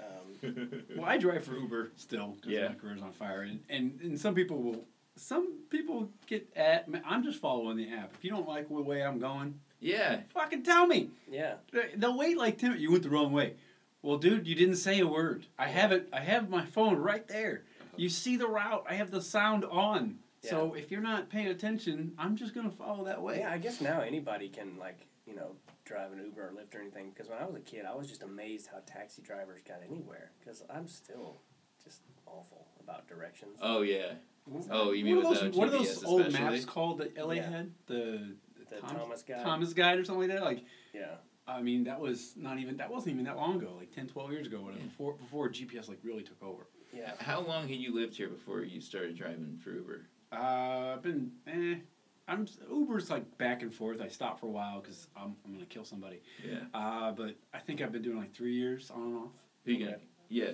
Um, Well, I drive for Uber still because Yeah. my career's on fire, and, and and some people will. Some people get at. man, I'm just following the app. If you don't like the way I'm going, yeah, fucking tell me. yeah. They'll wait like Tim. You went the wrong way. Well, dude, you didn't say a word. I have it. I have my phone right there. You see the route. I have the sound on. So if you're not paying attention, I'm just gonna follow that way. Yeah, I guess now anybody can like you know drive an Uber or Lyft or anything. Because when I was a kid, I was just amazed how taxi drivers got anywhere. Because I'm still just awful about directions. oh yeah. Oh, you mean what are those, without what are those old especially? maps called that LA Yeah. had? The, the Tom- Thomas guy. Thomas Guide or something like that. Like, Yeah. I mean, that was not even that wasn't even that long ago. Like 10, 12 years ago, whatever. Yeah. Before before GPS like really took over. Yeah. How long had you lived here before you started driving for Uber? Uh, I've been eh. I'm Uber's like back and forth. I stop for a while because I'm I'm gonna kill somebody. Yeah. Uh, but I think I've been doing like three years on and off. You gonna- Okay. Yeah.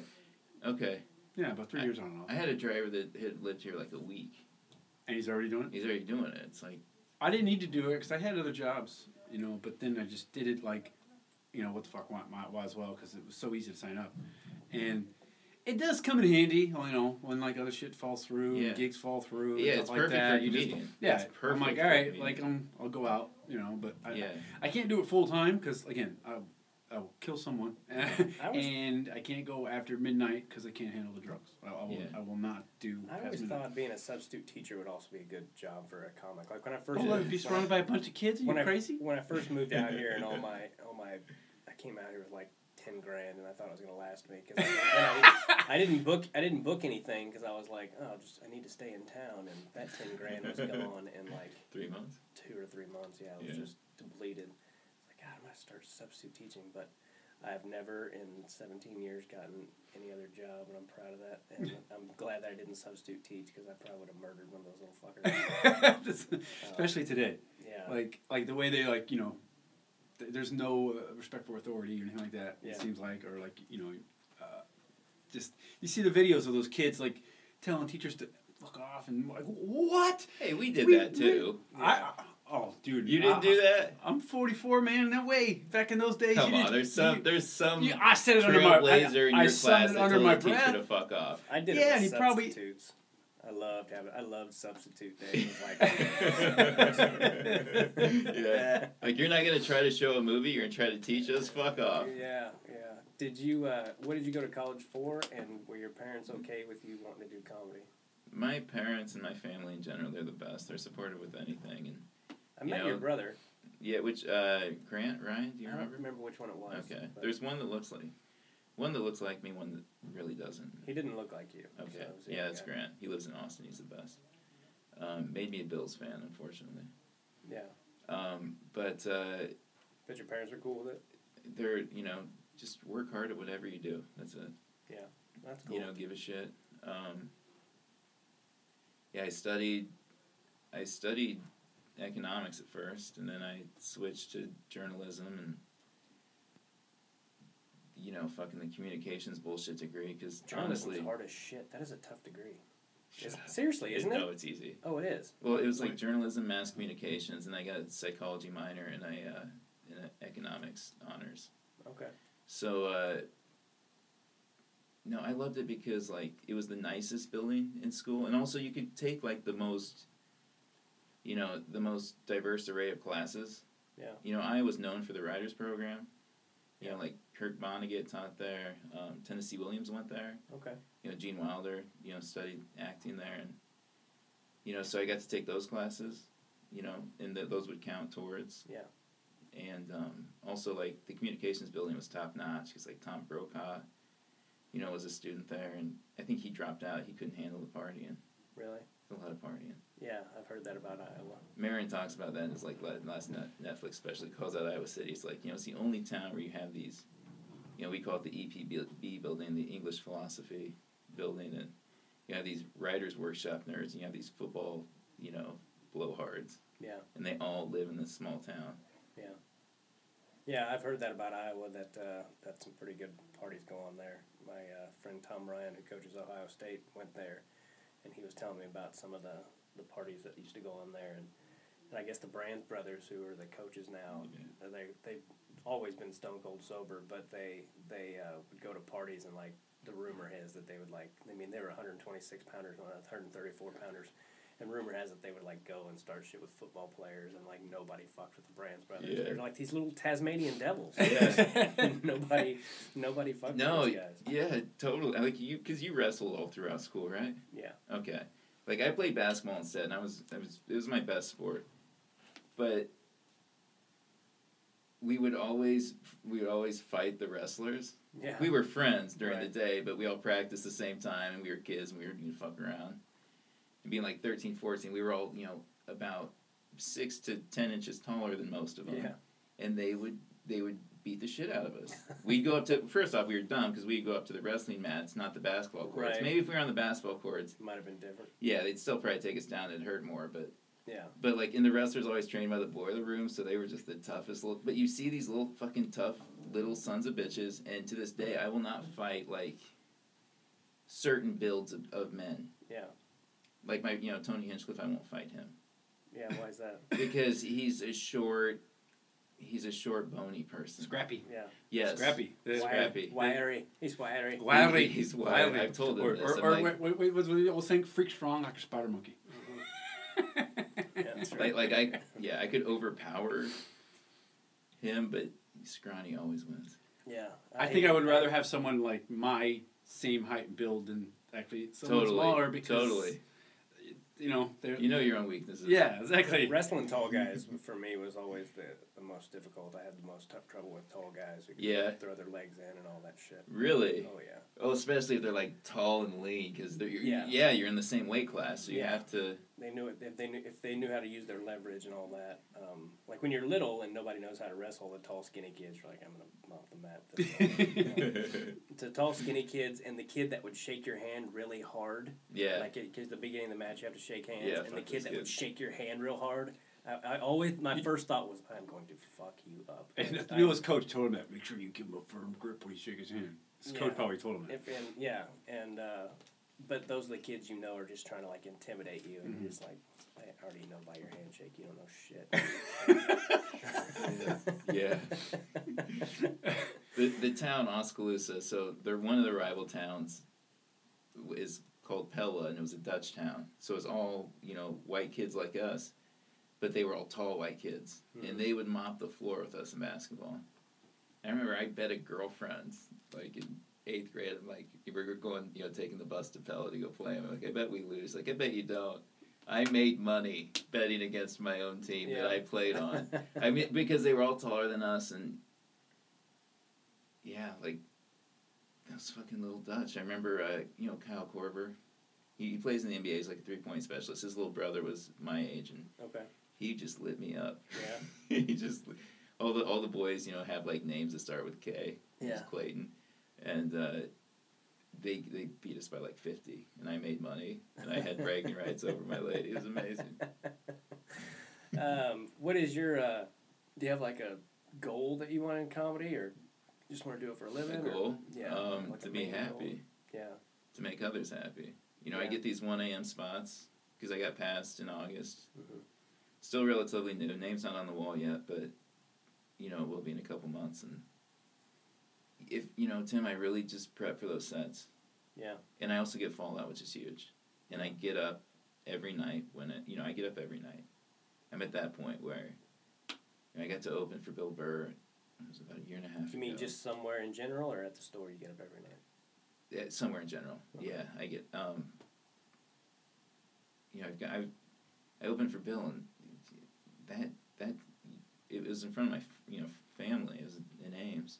Okay. Yeah, about three years on and off. I had a driver that had lived here like a week. and he's already doing it. He's already doing it. It's like, I didn't need to do it because I had other jobs, you know. But then I just did it like, you know, what the fuck why, might as well because it was so easy to sign up, and it does come in handy, you know, when like other shit falls through, Yeah. gigs fall through, and yeah, stuff it's like perfect that. for a you just comedian. yeah, it's perfect. I'm like, for all a right, comedian. like I'm, I'll go out, you know, but I, yeah. I can't do it full time because again, I'll, I'll kill someone, I was- and I can't go after midnight because I can't handle the drugs. I, I will, Yeah. I will not do. I always midnight. thought being a substitute teacher would also be a good job for a comic. Like when I first Oh, let be surrounded by a bunch of kids. Are you when I, crazy? When I first moved out here and all my all my I came out here with like ten grand and I thought it was gonna last me because I, I, I didn't book I didn't book anything because I was like oh just I need to stay in town and that ten grand was gone in like Three months. two or three months yeah it was Yeah. just depleted. Like God I'm gonna start substitute teaching but. I've never in 17 years gotten any other job, and I'm proud of that. And I'm glad that I didn't substitute teach because I probably would have murdered one of those little fuckers. Just- uh, Especially today. Yeah. like like the way they like you know th- there's no uh, respect for authority or anything like that Yeah. it seems like or like you know uh, just you see the videos of those kids like telling teachers to fuck off and like what Hey, we did We- that too. I, I oh dude You didn't I, do that? I'm 44 man no way back in those days Come you on, there's some you, there's some you- I said it under my I, trailblazer in I your said class it that under told my teacher breath to fuck off. I did Yeah, it with he probably- substitutes. I loved having. I loved substitute day. Like, yeah. Like you're not gonna try to show a movie. You're gonna try to teach us. Fuck off. Yeah, yeah. Did you? Uh, what did you go to college for? And were your parents okay with you wanting to do comedy? My parents and my family in general, they're the best. They're supportive with anything, and I You met know, your brother. yeah. Which uh, Grant Ryan? Do you I don't remember? remember which one it was. Okay. There's one that looks like, one that looks like me, one that really doesn't. he didn't look like you. Okay. the Yeah, that's guy. Grant. He lives in Austin. He's the best. Um, made me a Bills fan, unfortunately. Yeah, Um, but uh, but your parents were cool with it. they're you know just work hard at whatever you do. That's it. Yeah, that's cool. You know, give a shit. Um, yeah, I studied. I studied economics at first, and then I switched to journalism and. You know, fucking the communications bullshit degree. Because honestly, hard as shit. That is a tough degree. Shut Is- up. seriously, isn't it? No, it's easy. Oh, it is. Well, it was like journalism, mass communications, and I got a psychology minor and I uh, and a economics honors. Okay. So, uh, no, I loved it because like it was the nicest building in school, and also you could take like the most, you know, the most diverse array of classes. Yeah. You know, I was known for the writers program. You know, like Kurt Vonnegut taught there. Um, Tennessee Williams went there. Okay. You know, Gene Wilder. You know, studied acting there, and you know, so I got to take those classes. You know, and th- those would count towards. Yeah. And um, also, like the communications building was top notch because like Tom Brokaw, you know, was a student there, and I think he dropped out. He couldn't handle the partying. Really? A lot of partying. Yeah, I've heard that about Iowa. Marion talks about that in his like la- last net Netflix special. He calls out Iowa City. It's like you know it's the only town where you have these, you know, we call it the EPB building, the English Philosophy building, and you have these writers workshop nerds. And you have these football, you know, blowhards, Yeah. and they all live in this small town. Yeah, Yeah, I've heard that about Iowa. That uh, that some pretty good parties go on there. My uh, friend Tom Ryan, who coaches Ohio State, went there, and he was telling me about some of the, the parties that used to go on there. And, and I guess the Brands brothers, who are the coaches now, uh, they they've always been stone cold sober, but they they uh, would go to parties and like the rumor is that they would like. I mean, they were 126 pounders, 134 pounders. And rumor has it they would like go and start shit with football players, and like nobody fucked with the Brands brothers. Yeah. They're like these little Tasmanian devils. Nobody, nobody fucked No, with these guys. yeah, totally. Like you, because you wrestled all throughout school, right? Yeah. Okay. Like I played basketball instead, and I was, I was, it was my best sport. But we would always, we would always fight the wrestlers. Yeah. We were friends during Right. the day, but we all practiced the same time, and we were kids, and we were you know, fuck around. And being like 13, 14, we were all you know about six to ten inches taller than most of them. Yeah. And they would, they would beat the shit out of us. We'd go up to first off we were dumb because we'd go up to the wrestling mats, not the basketball courts. Right. Maybe if we were on the basketball courts, Might have been different. yeah, they'd still probably take us down. It'd hurt more, but Yeah. but like in the wrestlers always trained by the boiler room, so they were just the toughest little. But you see these little fucking tough little sons of bitches, and to this day I will not fight like certain builds of, of men. Yeah. Like my you know Tony Hinchcliffe, I won't fight him Yeah. Why is that? because he's a short. He's a short, bony person. Scrappy. Yeah. Yes. Scrappy. The- Scrappy. Wiry. He's wiry. Wiry. He's. Wiry. I've told him or, this. Or, I'm or like- wait, wait, wait, what's the old saying? Freak strong like a spider monkey. Yeah, that's right. Like, like I, yeah, I could overpower him, but scrawny always wins. Yeah. I think I would rather have someone like my same height build than actually someone Totally. smaller because totally. you know they're You know your own weaknesses. yeah exactly Wrestling tall guys for me was always the, the most difficult. I had the most tough trouble with tall guys who could Yeah. throw their legs in and all that shit. Really? Oh yeah. Oh, especially if they're like tall and lean, because they're you're, Yeah. yeah. you're in the same weight class, so you Yeah. have to. They knew it if they knew if they knew how to use their leverage and all that. Um, like when you're little and nobody knows how to wrestle, the tall skinny kids are like, I'm gonna off the mat. To tall skinny kids and the kid that would shake your hand really hard. yeah. Like because the beginning of the match you have to shake hands, Yeah, and the kid that would shake your hand real hard. I, I always my first thought was I'm going to fuck you up. and you know his coach told him that make sure you give him a firm grip when you shake his hand his Yeah. coach probably told him that If and yeah, and uh, but those are the kids you know are just trying to like intimidate you, and Mhm. you're just like, I already know by your handshake you don't know shit. Yeah. the the town Oskaloosa, so they're one of the rival towns, is called Pella, and it was a Dutch town. So it was all you know white kids like us, but they were all tall white kids, Mhm. and they would mop the floor with us in basketball. I remember I bet a girlfriend like in eighth grade. I'm like, we were going, you know, taking the bus to Pella to go play. I'm like, I bet we lose. Like, I bet you don't. I made money betting against my own team Yeah. that I played on. I mean, because they were all taller than us, and yeah, like those fucking little Dutch. I remember, uh, you know, Kyle Korver. He, he plays in the NBA. He's like a three point specialist. His little brother was my age, and okay. he just lit me up. Yeah. he just all the all the boys, you know, have like names that start with K. Yeah. Klayton, and uh, they they beat us by like fifty, and I made money, and I had bragging rights over my lady. It was amazing. um, what is your? Uh, do you have like a goal that you want in comedy, or you just want to do it for a living? A or- goal, yeah, um, like to be main goal. happy, Yeah. to make others happy. You know, I get these one a.m. spots because I got passed in August. Mhm. Still relatively new. Name's not on the wall yet, but you know, it will be in a couple months. And if you know, Tim, I really just prep for those sets. Yeah. and I also get Fallout, which is huge. And I get up every night when it, you know, I get up every night. I'm at that point where you know, I got to open for Bill Burr. It was about a year and a half You mean ago. just somewhere in general, or at the store you get up every night? yeah, somewhere in general? Okay. Yeah, I get. Um, you know, I've got, I, I opened for Bill, and that that it was in front of my you know family. It was in Ames,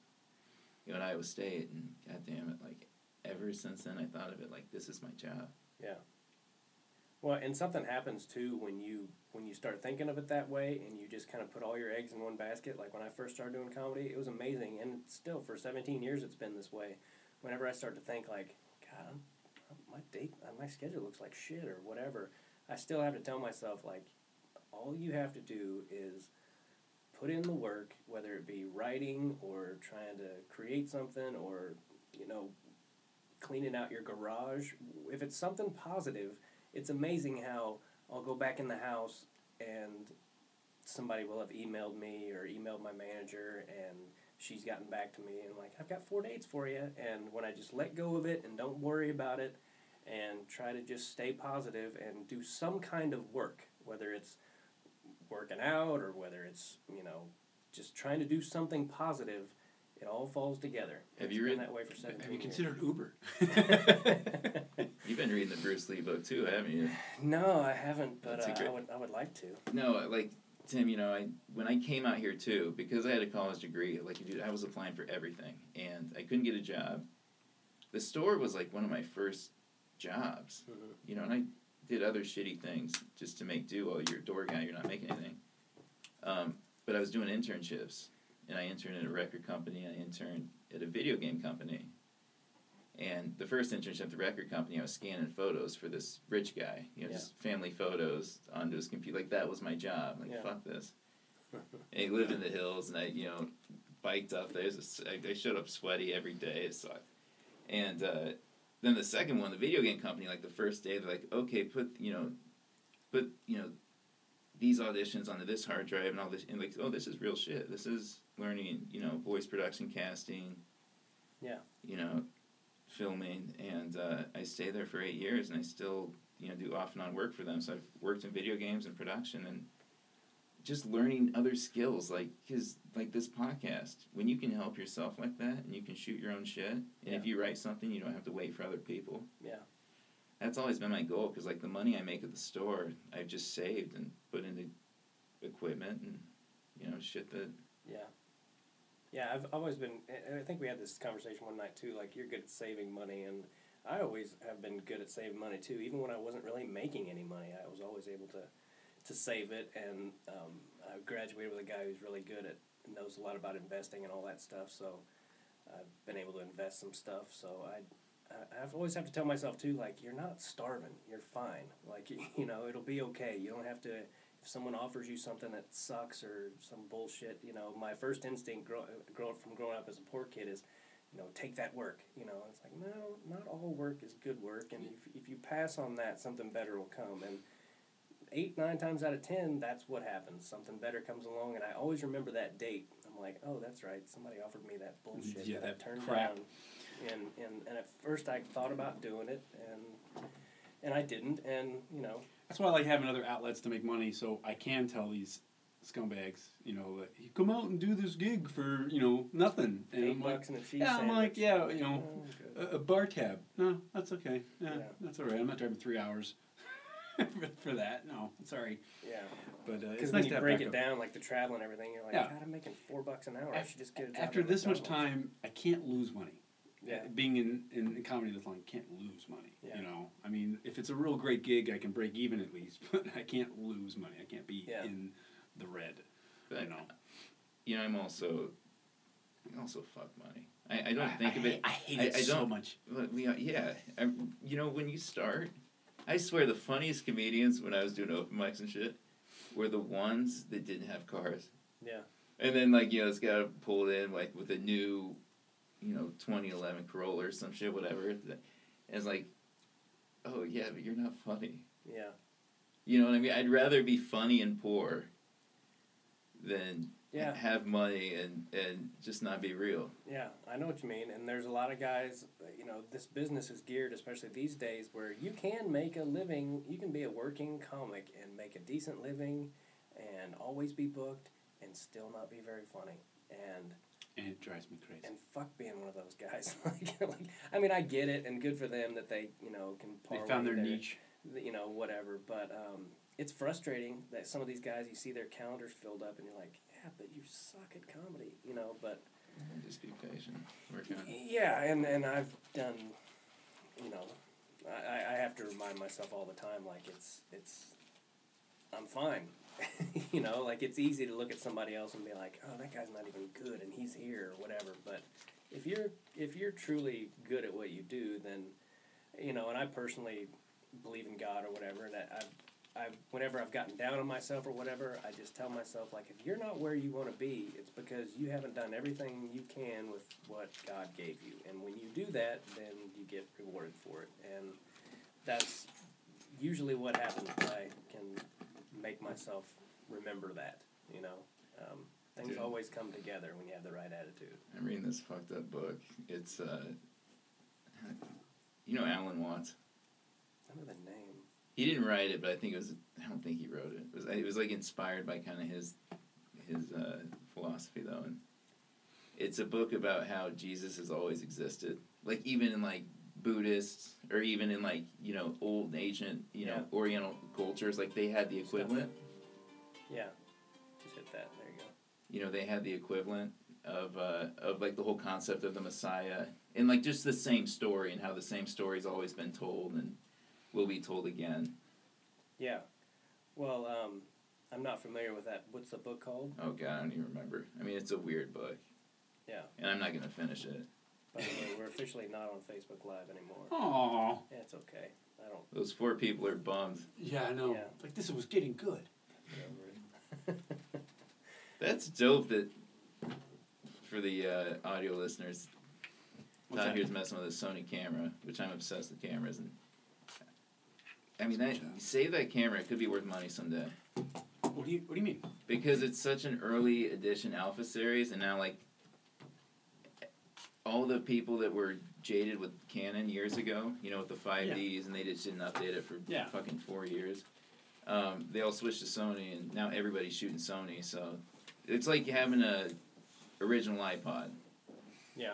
you know, at Iowa State, and God damn it, like ever since then, I thought of it like this is my job. Yeah. Well, and something happens too when you when you start thinking of it that way, and you just kind of put all your eggs in one basket. Like when I first started doing comedy, it was amazing, and still for seventeen years it's been this way. Whenever I start to think like, God, I'm- my date, uh, my schedule looks like shit or whatever, I still have to tell myself like, all you have to do is put in the work, whether it be writing or trying to create something or you know cleaning out your garage. If it's something positive it's amazing how I'll go back in the house and somebody will have emailed me or emailed my manager and she's gotten back to me and like I've got four dates for you and when I just let go of it and don't worry about it and try to just stay positive and do some kind of work whether it's working out or whether it's you know just trying to do something positive it all falls together Have It's you been read- that way for 17 Have you years. considered Uber? You've been reading the Bruce Lee book too, haven't you? no I haven't but That's a uh, I would I would like to No, like Tim, you know, I when I came out here too, because I had a college degree, like dude, I was applying for everything, and I couldn't get a job. The store was like one of my first jobs, Mhm. you know, and I did other shitty things just to make do. While you're a door guy, you're not making anything. Um, but I was doing internships, and I interned at a record company, and I interned at a video game company. And the first internship at the record company, I was scanning photos for this rich guy, you know, Yeah. just family photos onto his computer. Like that was my job. Like Yeah. fuck this. and he lived in the hills, and I, you know, biked up there. It was a- I I showed up sweaty every day. It sucked. And uh, then the second one, the video game company, like the first day, they're like, okay, put you know, put you know, these auditions onto this hard drive and all this, and like, oh, this is real shit. This is learning, you know, voice production, casting. Yeah. You know, filming, and uh, I stay there for eight years, and I still, you know, do off and on work for them. So I've worked in video games and production, and just learning other skills, like because like this podcast, when you can help yourself like that, and you can shoot your own shit, and if you write something, you don't have to wait for other people. Yeah. That's always been my goal, because like the money I make at the store, I've just saved and put into equipment and you know shit that Yeah. Yeah, I've always been, I think we had this conversation one night too. Like, you're good at saving money, and I always have been good at saving money too. Even when I wasn't really making any money, I was always able to, to save it. And um, I graduated with a guy who's really good at, knows a lot about investing and all that stuff. So I've been able to invest some stuff. So I, I I've always have to tell myself too, like, you're not starving. You're fine. Like, you know, it'll be okay. You don't have to if someone offers you something that sucks or some bullshit, you know, my first instinct grow, grow from growing up as a poor kid is, you know, take that work. You know, it's like no, not all work is good work, and if if you pass on that, something better will come. And eight nine times out of ten, that's what happens. Something better comes along, and I always remember that date. I'm like, oh, that's right. Somebody offered me that bullshit Yeah, that, that turned crap. down. And, and and at first I thought about doing it, and and I didn't, and you know, That's why I like having other outlets to make money, so I can tell these scumbags, you know, that you come out and do this gig for you know nothing, and eight I'm like, bucks and a cheese yeah, I'm like, yeah, you know, Oh, a, a bar tab. No, that's okay. Yeah, Yeah. that's all right. I'm not driving three hours for, for that. No, sorry, yeah. but uh, it's nice when to you break it backup. down, like the travel and everything, you're like, Yeah. God, I'm making four bucks an hour. I should just get a job After this much time, I can't lose money. Yeah. being in, in, in comedy this long, can't lose money. Yeah. You know, I mean, if it's a real great gig, I can break even at least, but I can't lose money. I can't be Yeah. in the red. But, You know. you know, I'm also, I also fuck money. I, I don't I- think I of hate- it. I hate I- it I so don't- much. But we, yeah, I, you know, when you start, I swear the funniest comedians when I was doing open mics and shit were the ones that didn't have cars. Yeah. And then like you know, this guy pulled in like with a new, you know, 2011 Corolla or some shit, whatever. And it's like, oh yeah, but you're not funny. Yeah. You know what I mean? I'd rather be funny and poor than Yeah. have money and and just not be real. Yeah, I know what you mean. And there's a lot of guys, you know, this business is geared, especially these days, where you can make a living. You can be a working comic and make a decent living and always be booked and still not be very funny. And And it drives me crazy. and fuck being one of those guys. like, like, I mean, I get it, and good for them that they, you know, can. they parlay found their their- niche. you know, whatever. But um, it's frustrating that some of these guys, you see their calendars filled up, and you're like, yeah, but you suck at comedy, you know. But mm-hmm. Just be patient. Work on it. yeah, and and I've done, you know, I, I- I have to remind myself all the time, like it's it's, I'm fine. you know, like it's easy to look at somebody else and be like, oh, that guy's not even good, and he's here or whatever. But if you're if you're truly good at what you do, then, you know, and I personally believe in God or whatever, and I. I've, I've, whenever I've gotten down on myself or whatever, I just tell myself like, if you're not where you want to be, it's because you haven't done everything you can with what God gave you. And when you do that, then you get rewarded for it. And that's usually what happens. I can make myself remember that. You know, um, things Dude. always come together when you have the right attitude. I'm reading this fucked up book. It's uh, you know Alan Watts. I know the name. He didn't write it, but I think it was. I don't think he wrote it. It was. It was like inspired by kind of his his uh, philosophy though, and it's a book about how Jesus has always existed. Like even in like Buddhists or even in like you know old ancient you know Oriental cultures, like they had the equivalent. Yeah, just hit that. There you go. you know they had the equivalent of uh, of like the whole concept of the Messiah and like just the same story and how the same story's always been told and will be told again. Yeah. Well, um, I'm not familiar with that. What's the book called? Oh god, I don't even remember. I mean, it's a weird book. Yeah. And I'm not gonna finish it. By the way, we're officially not on Facebook Live anymore. Oh, Yeah, it's okay. I don't Those four people are bummed. yeah, I know. Yeah. Like this was getting good. get over it. That's dope. That for the uh, audio listeners, What's Todd that? here's messing with a Sony camera, which I'm obsessed with cameras and. I mean, that, job. save that camera. It could be worth money someday. What do you What do you mean? because it's such an early edition alpha series and now like all the people that were jaded with canon years ago you know with the 5ds and they just didn't update it for Yeah. fucking four years um, they all switched to sony and now everybody's shooting sony so it's like having a original ipod Yeah.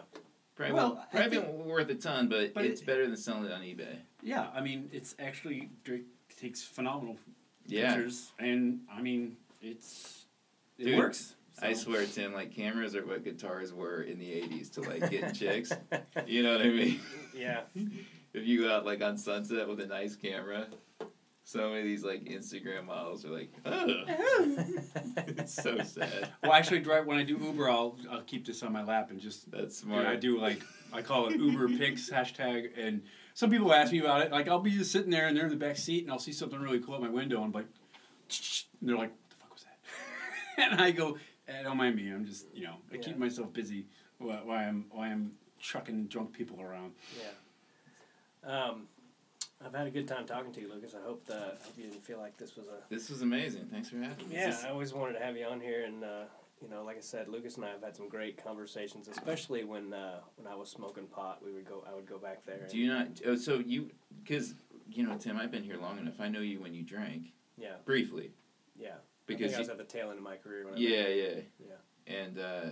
probably, Well, probably think- worth a ton but, But it's it- better than selling it on ebay Yeah, I mean, it's actually Drake takes phenomenal yeah pictures, and I mean, it's it Dude, works. I so. swear, Tim, like cameras are what guitars were in the '80s to like get chicks. You know what I mean? Yeah. If you go out like on Sunset with a nice camera, so many of these like Instagram models are like, oh, it's so sad. Well, actually, drive when I do Uber, I'll I'll keep this on my lap and just That's And smart. I do like I call it Uber Pics hashtag, and some people ask me about it. Like I'll be just sitting there and they're in the back seat, and I'll see something really cool at my window, and I'm like, and they're like, "What the fuck was that?" and I go, eh, "Don't mind me. I'm just you know I keep myself busy while, while I'm while I'm chucking drunk people around." Yeah. Um, I've had a good time talking to you, Lucas. I hope that I hope you didn't feel like this was a. This was amazing. Thanks for having me. Yeah, This I always wanted to have you on here, and uh, you know, like I said, Lucas and I have had some great conversations, especially when uh, when I was smoking pot. We would go, I would go back there. do you not? Oh, so you because you know, Tim, I've been here long enough. I know you when you drank Yeah, briefly yeah. I because think I was you, at the tail end of my career. When I yeah, yeah, Yeah. and uh,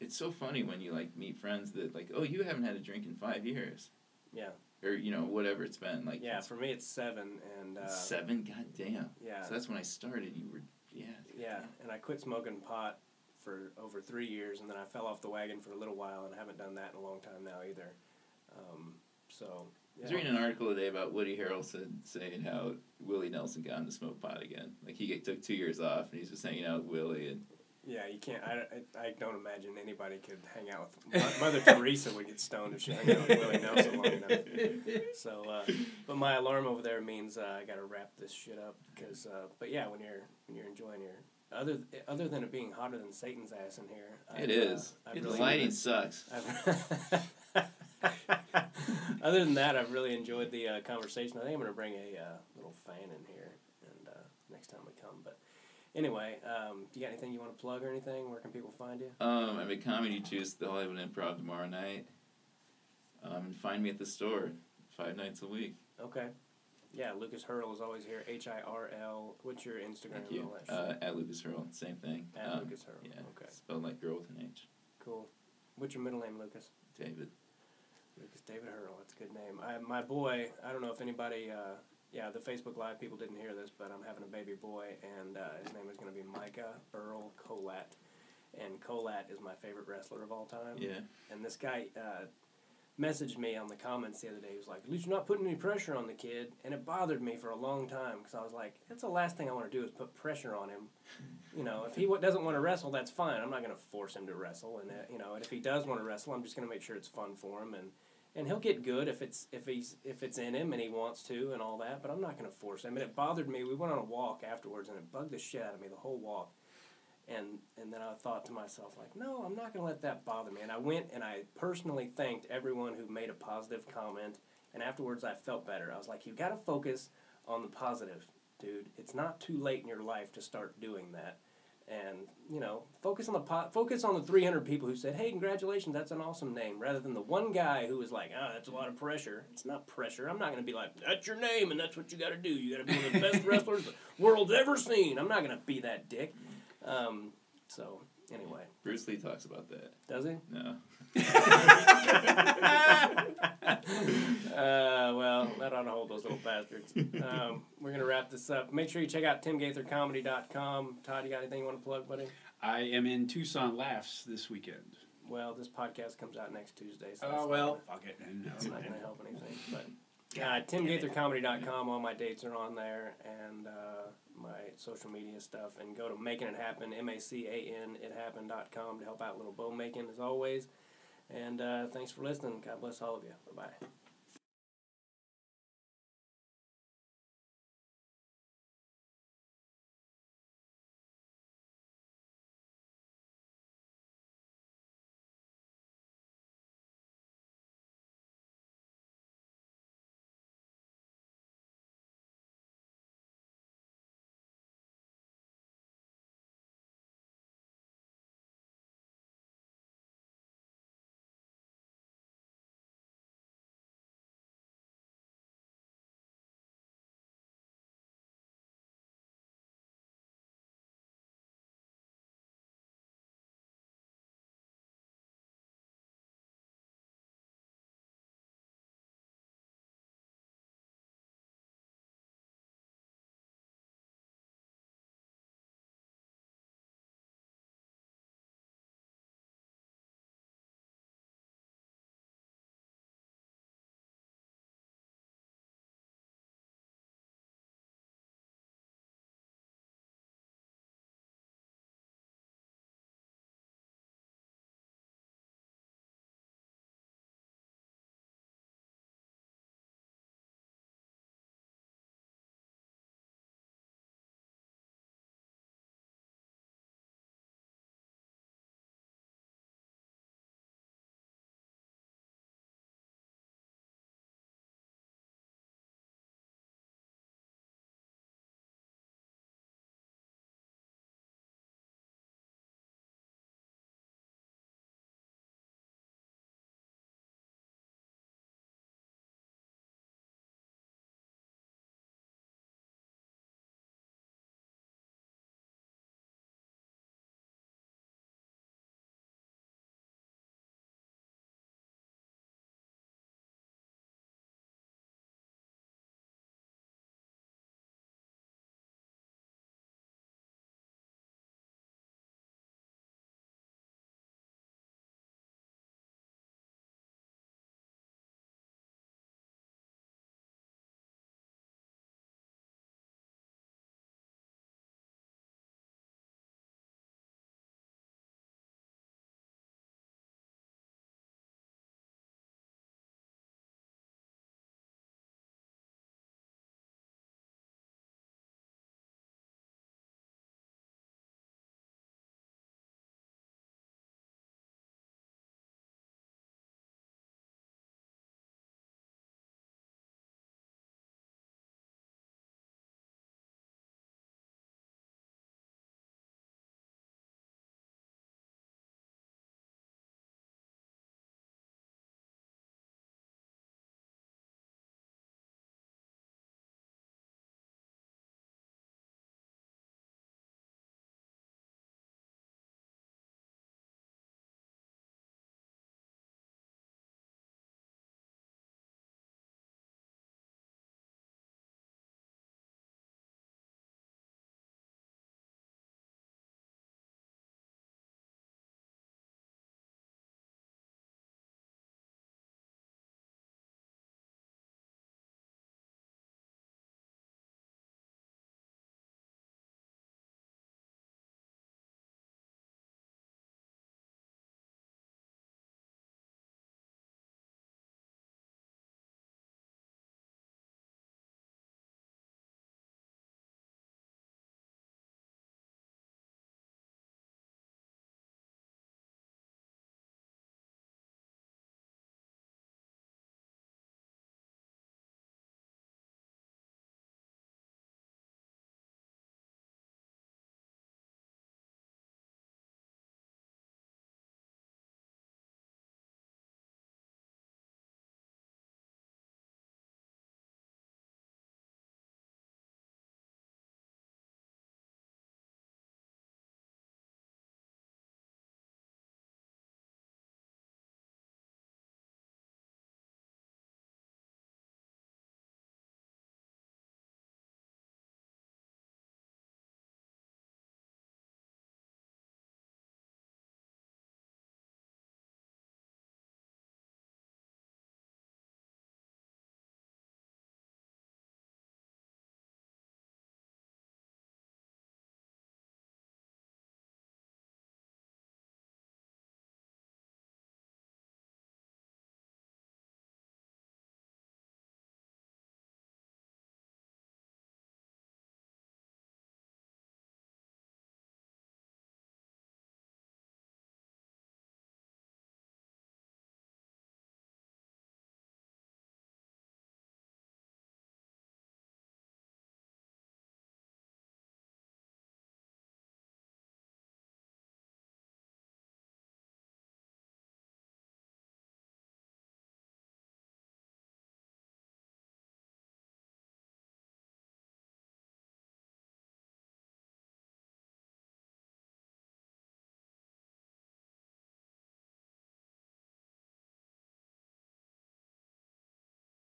it's so funny when you like meet friends that like, oh, you haven't had a drink in five years, Yeah, or you know whatever it's been. Like, yeah. For me, it's seven, and uh, seven. God damn. yeah, So that's when I started. You were, yeah. Yeah. And I quit smoking pot for over three years, and then I fell off the wagon for a little while, and I haven't done that in a long time now either. Um, so I was reading an article today about Woody Harrelson saying how Willie Nelson got into smoke pot again. Like he took two years off and he's just hanging out with Willie and Yeah, you can't. I, I, I don't imagine anybody could hang out with Mother Teresa would get stoned if she hung out with Willie Nelson long enough. So, uh, but my alarm over there means uh, I got to wrap this shit up because. Uh, but yeah, when you're when you're enjoying your other other than it being hotter than Satan's ass in here, it I've, is. Uh, I've the really- lighting sucks. Other than that, I've really enjoyed the uh, conversation. I think I'm going to bring a uh, little fan in here and uh, next time we come. But anyway, um, do you got anything you want to plug or anything? Where can people find you? Um, I'm at Comedy Juice, the Hollywood Improv tomorrow night. Um, and find me at the store five nights a week. Okay. Yeah, Lucas Hirl is always here. H I R L. What's your Instagram? Thank you. and all that shit? Uh, at Lucas Hirl, same thing. At Um, Lucas Hirl. Yeah. Okay. Spelled like girl with an H. Cool. What's your middle name, Lucas? David. Lucas David Hirl. That's a good name. I, my boy. I don't know if anybody. Uh, yeah, the Facebook Live people didn't hear this, but I'm having a baby boy, and uh, his name is going to be Micah Earl Kolat. And Kolat is my favorite wrestler of all time. Yeah. And this guy uh, messaged me on the comments the other day. He was like, "At least you're not putting any pressure on the kid," and it bothered me for a long time because I was like, "That's the last thing I want to do is put pressure on him." You know, if he doesn't want to wrestle, that's fine. I'm not going to force him to wrestle, and uh, you know, and if he does want to wrestle, I'm just going to make sure it's fun for him, and and he'll get good if it's if he's if it's in him and he wants to and all that. But I'm not going to force him. And it bothered me. We went on a walk afterwards, and it bugged the shit out of me the whole walk. And and then I thought to myself like, no, I'm not going to let that bother me. And I went and I personally thanked everyone who made a positive comment. And afterwards, I felt better. I was like, you got to focus on the positive, dude. It's not too late in your life to start doing that. And you know, focus on the po- focus on the 300 people who said, "Hey, congratulations, that's an awesome name," rather than the one guy who was like, "Ah, that's a lot of pressure." It's not pressure. I'm not going to be like, "That's your name, and that's what you got to do. You got to be one of the best wrestlers the world's ever seen." I'm not going to be that dick. Um, so anyway, Bruce Lee talks about that. does he? No. uh, well, that ought to hold those little bastards. Um, we're going to wrap this up. Make sure you check out timgaithercomedy.com. Todd, you got anything you want to plug, buddy? I am in Tucson Laughs this weekend. Well, this podcast comes out next Tuesday. So Oh well, fuck it. then. Not, not going to help anything. But uh, timgaithercomedy.com, all my dates are on there, and uh, my social media stuff. And go to Making It Happen, M A C A N it happen.com to help out little bow making as always. And uh, thanks for listening. God bless all of you. Bye bye.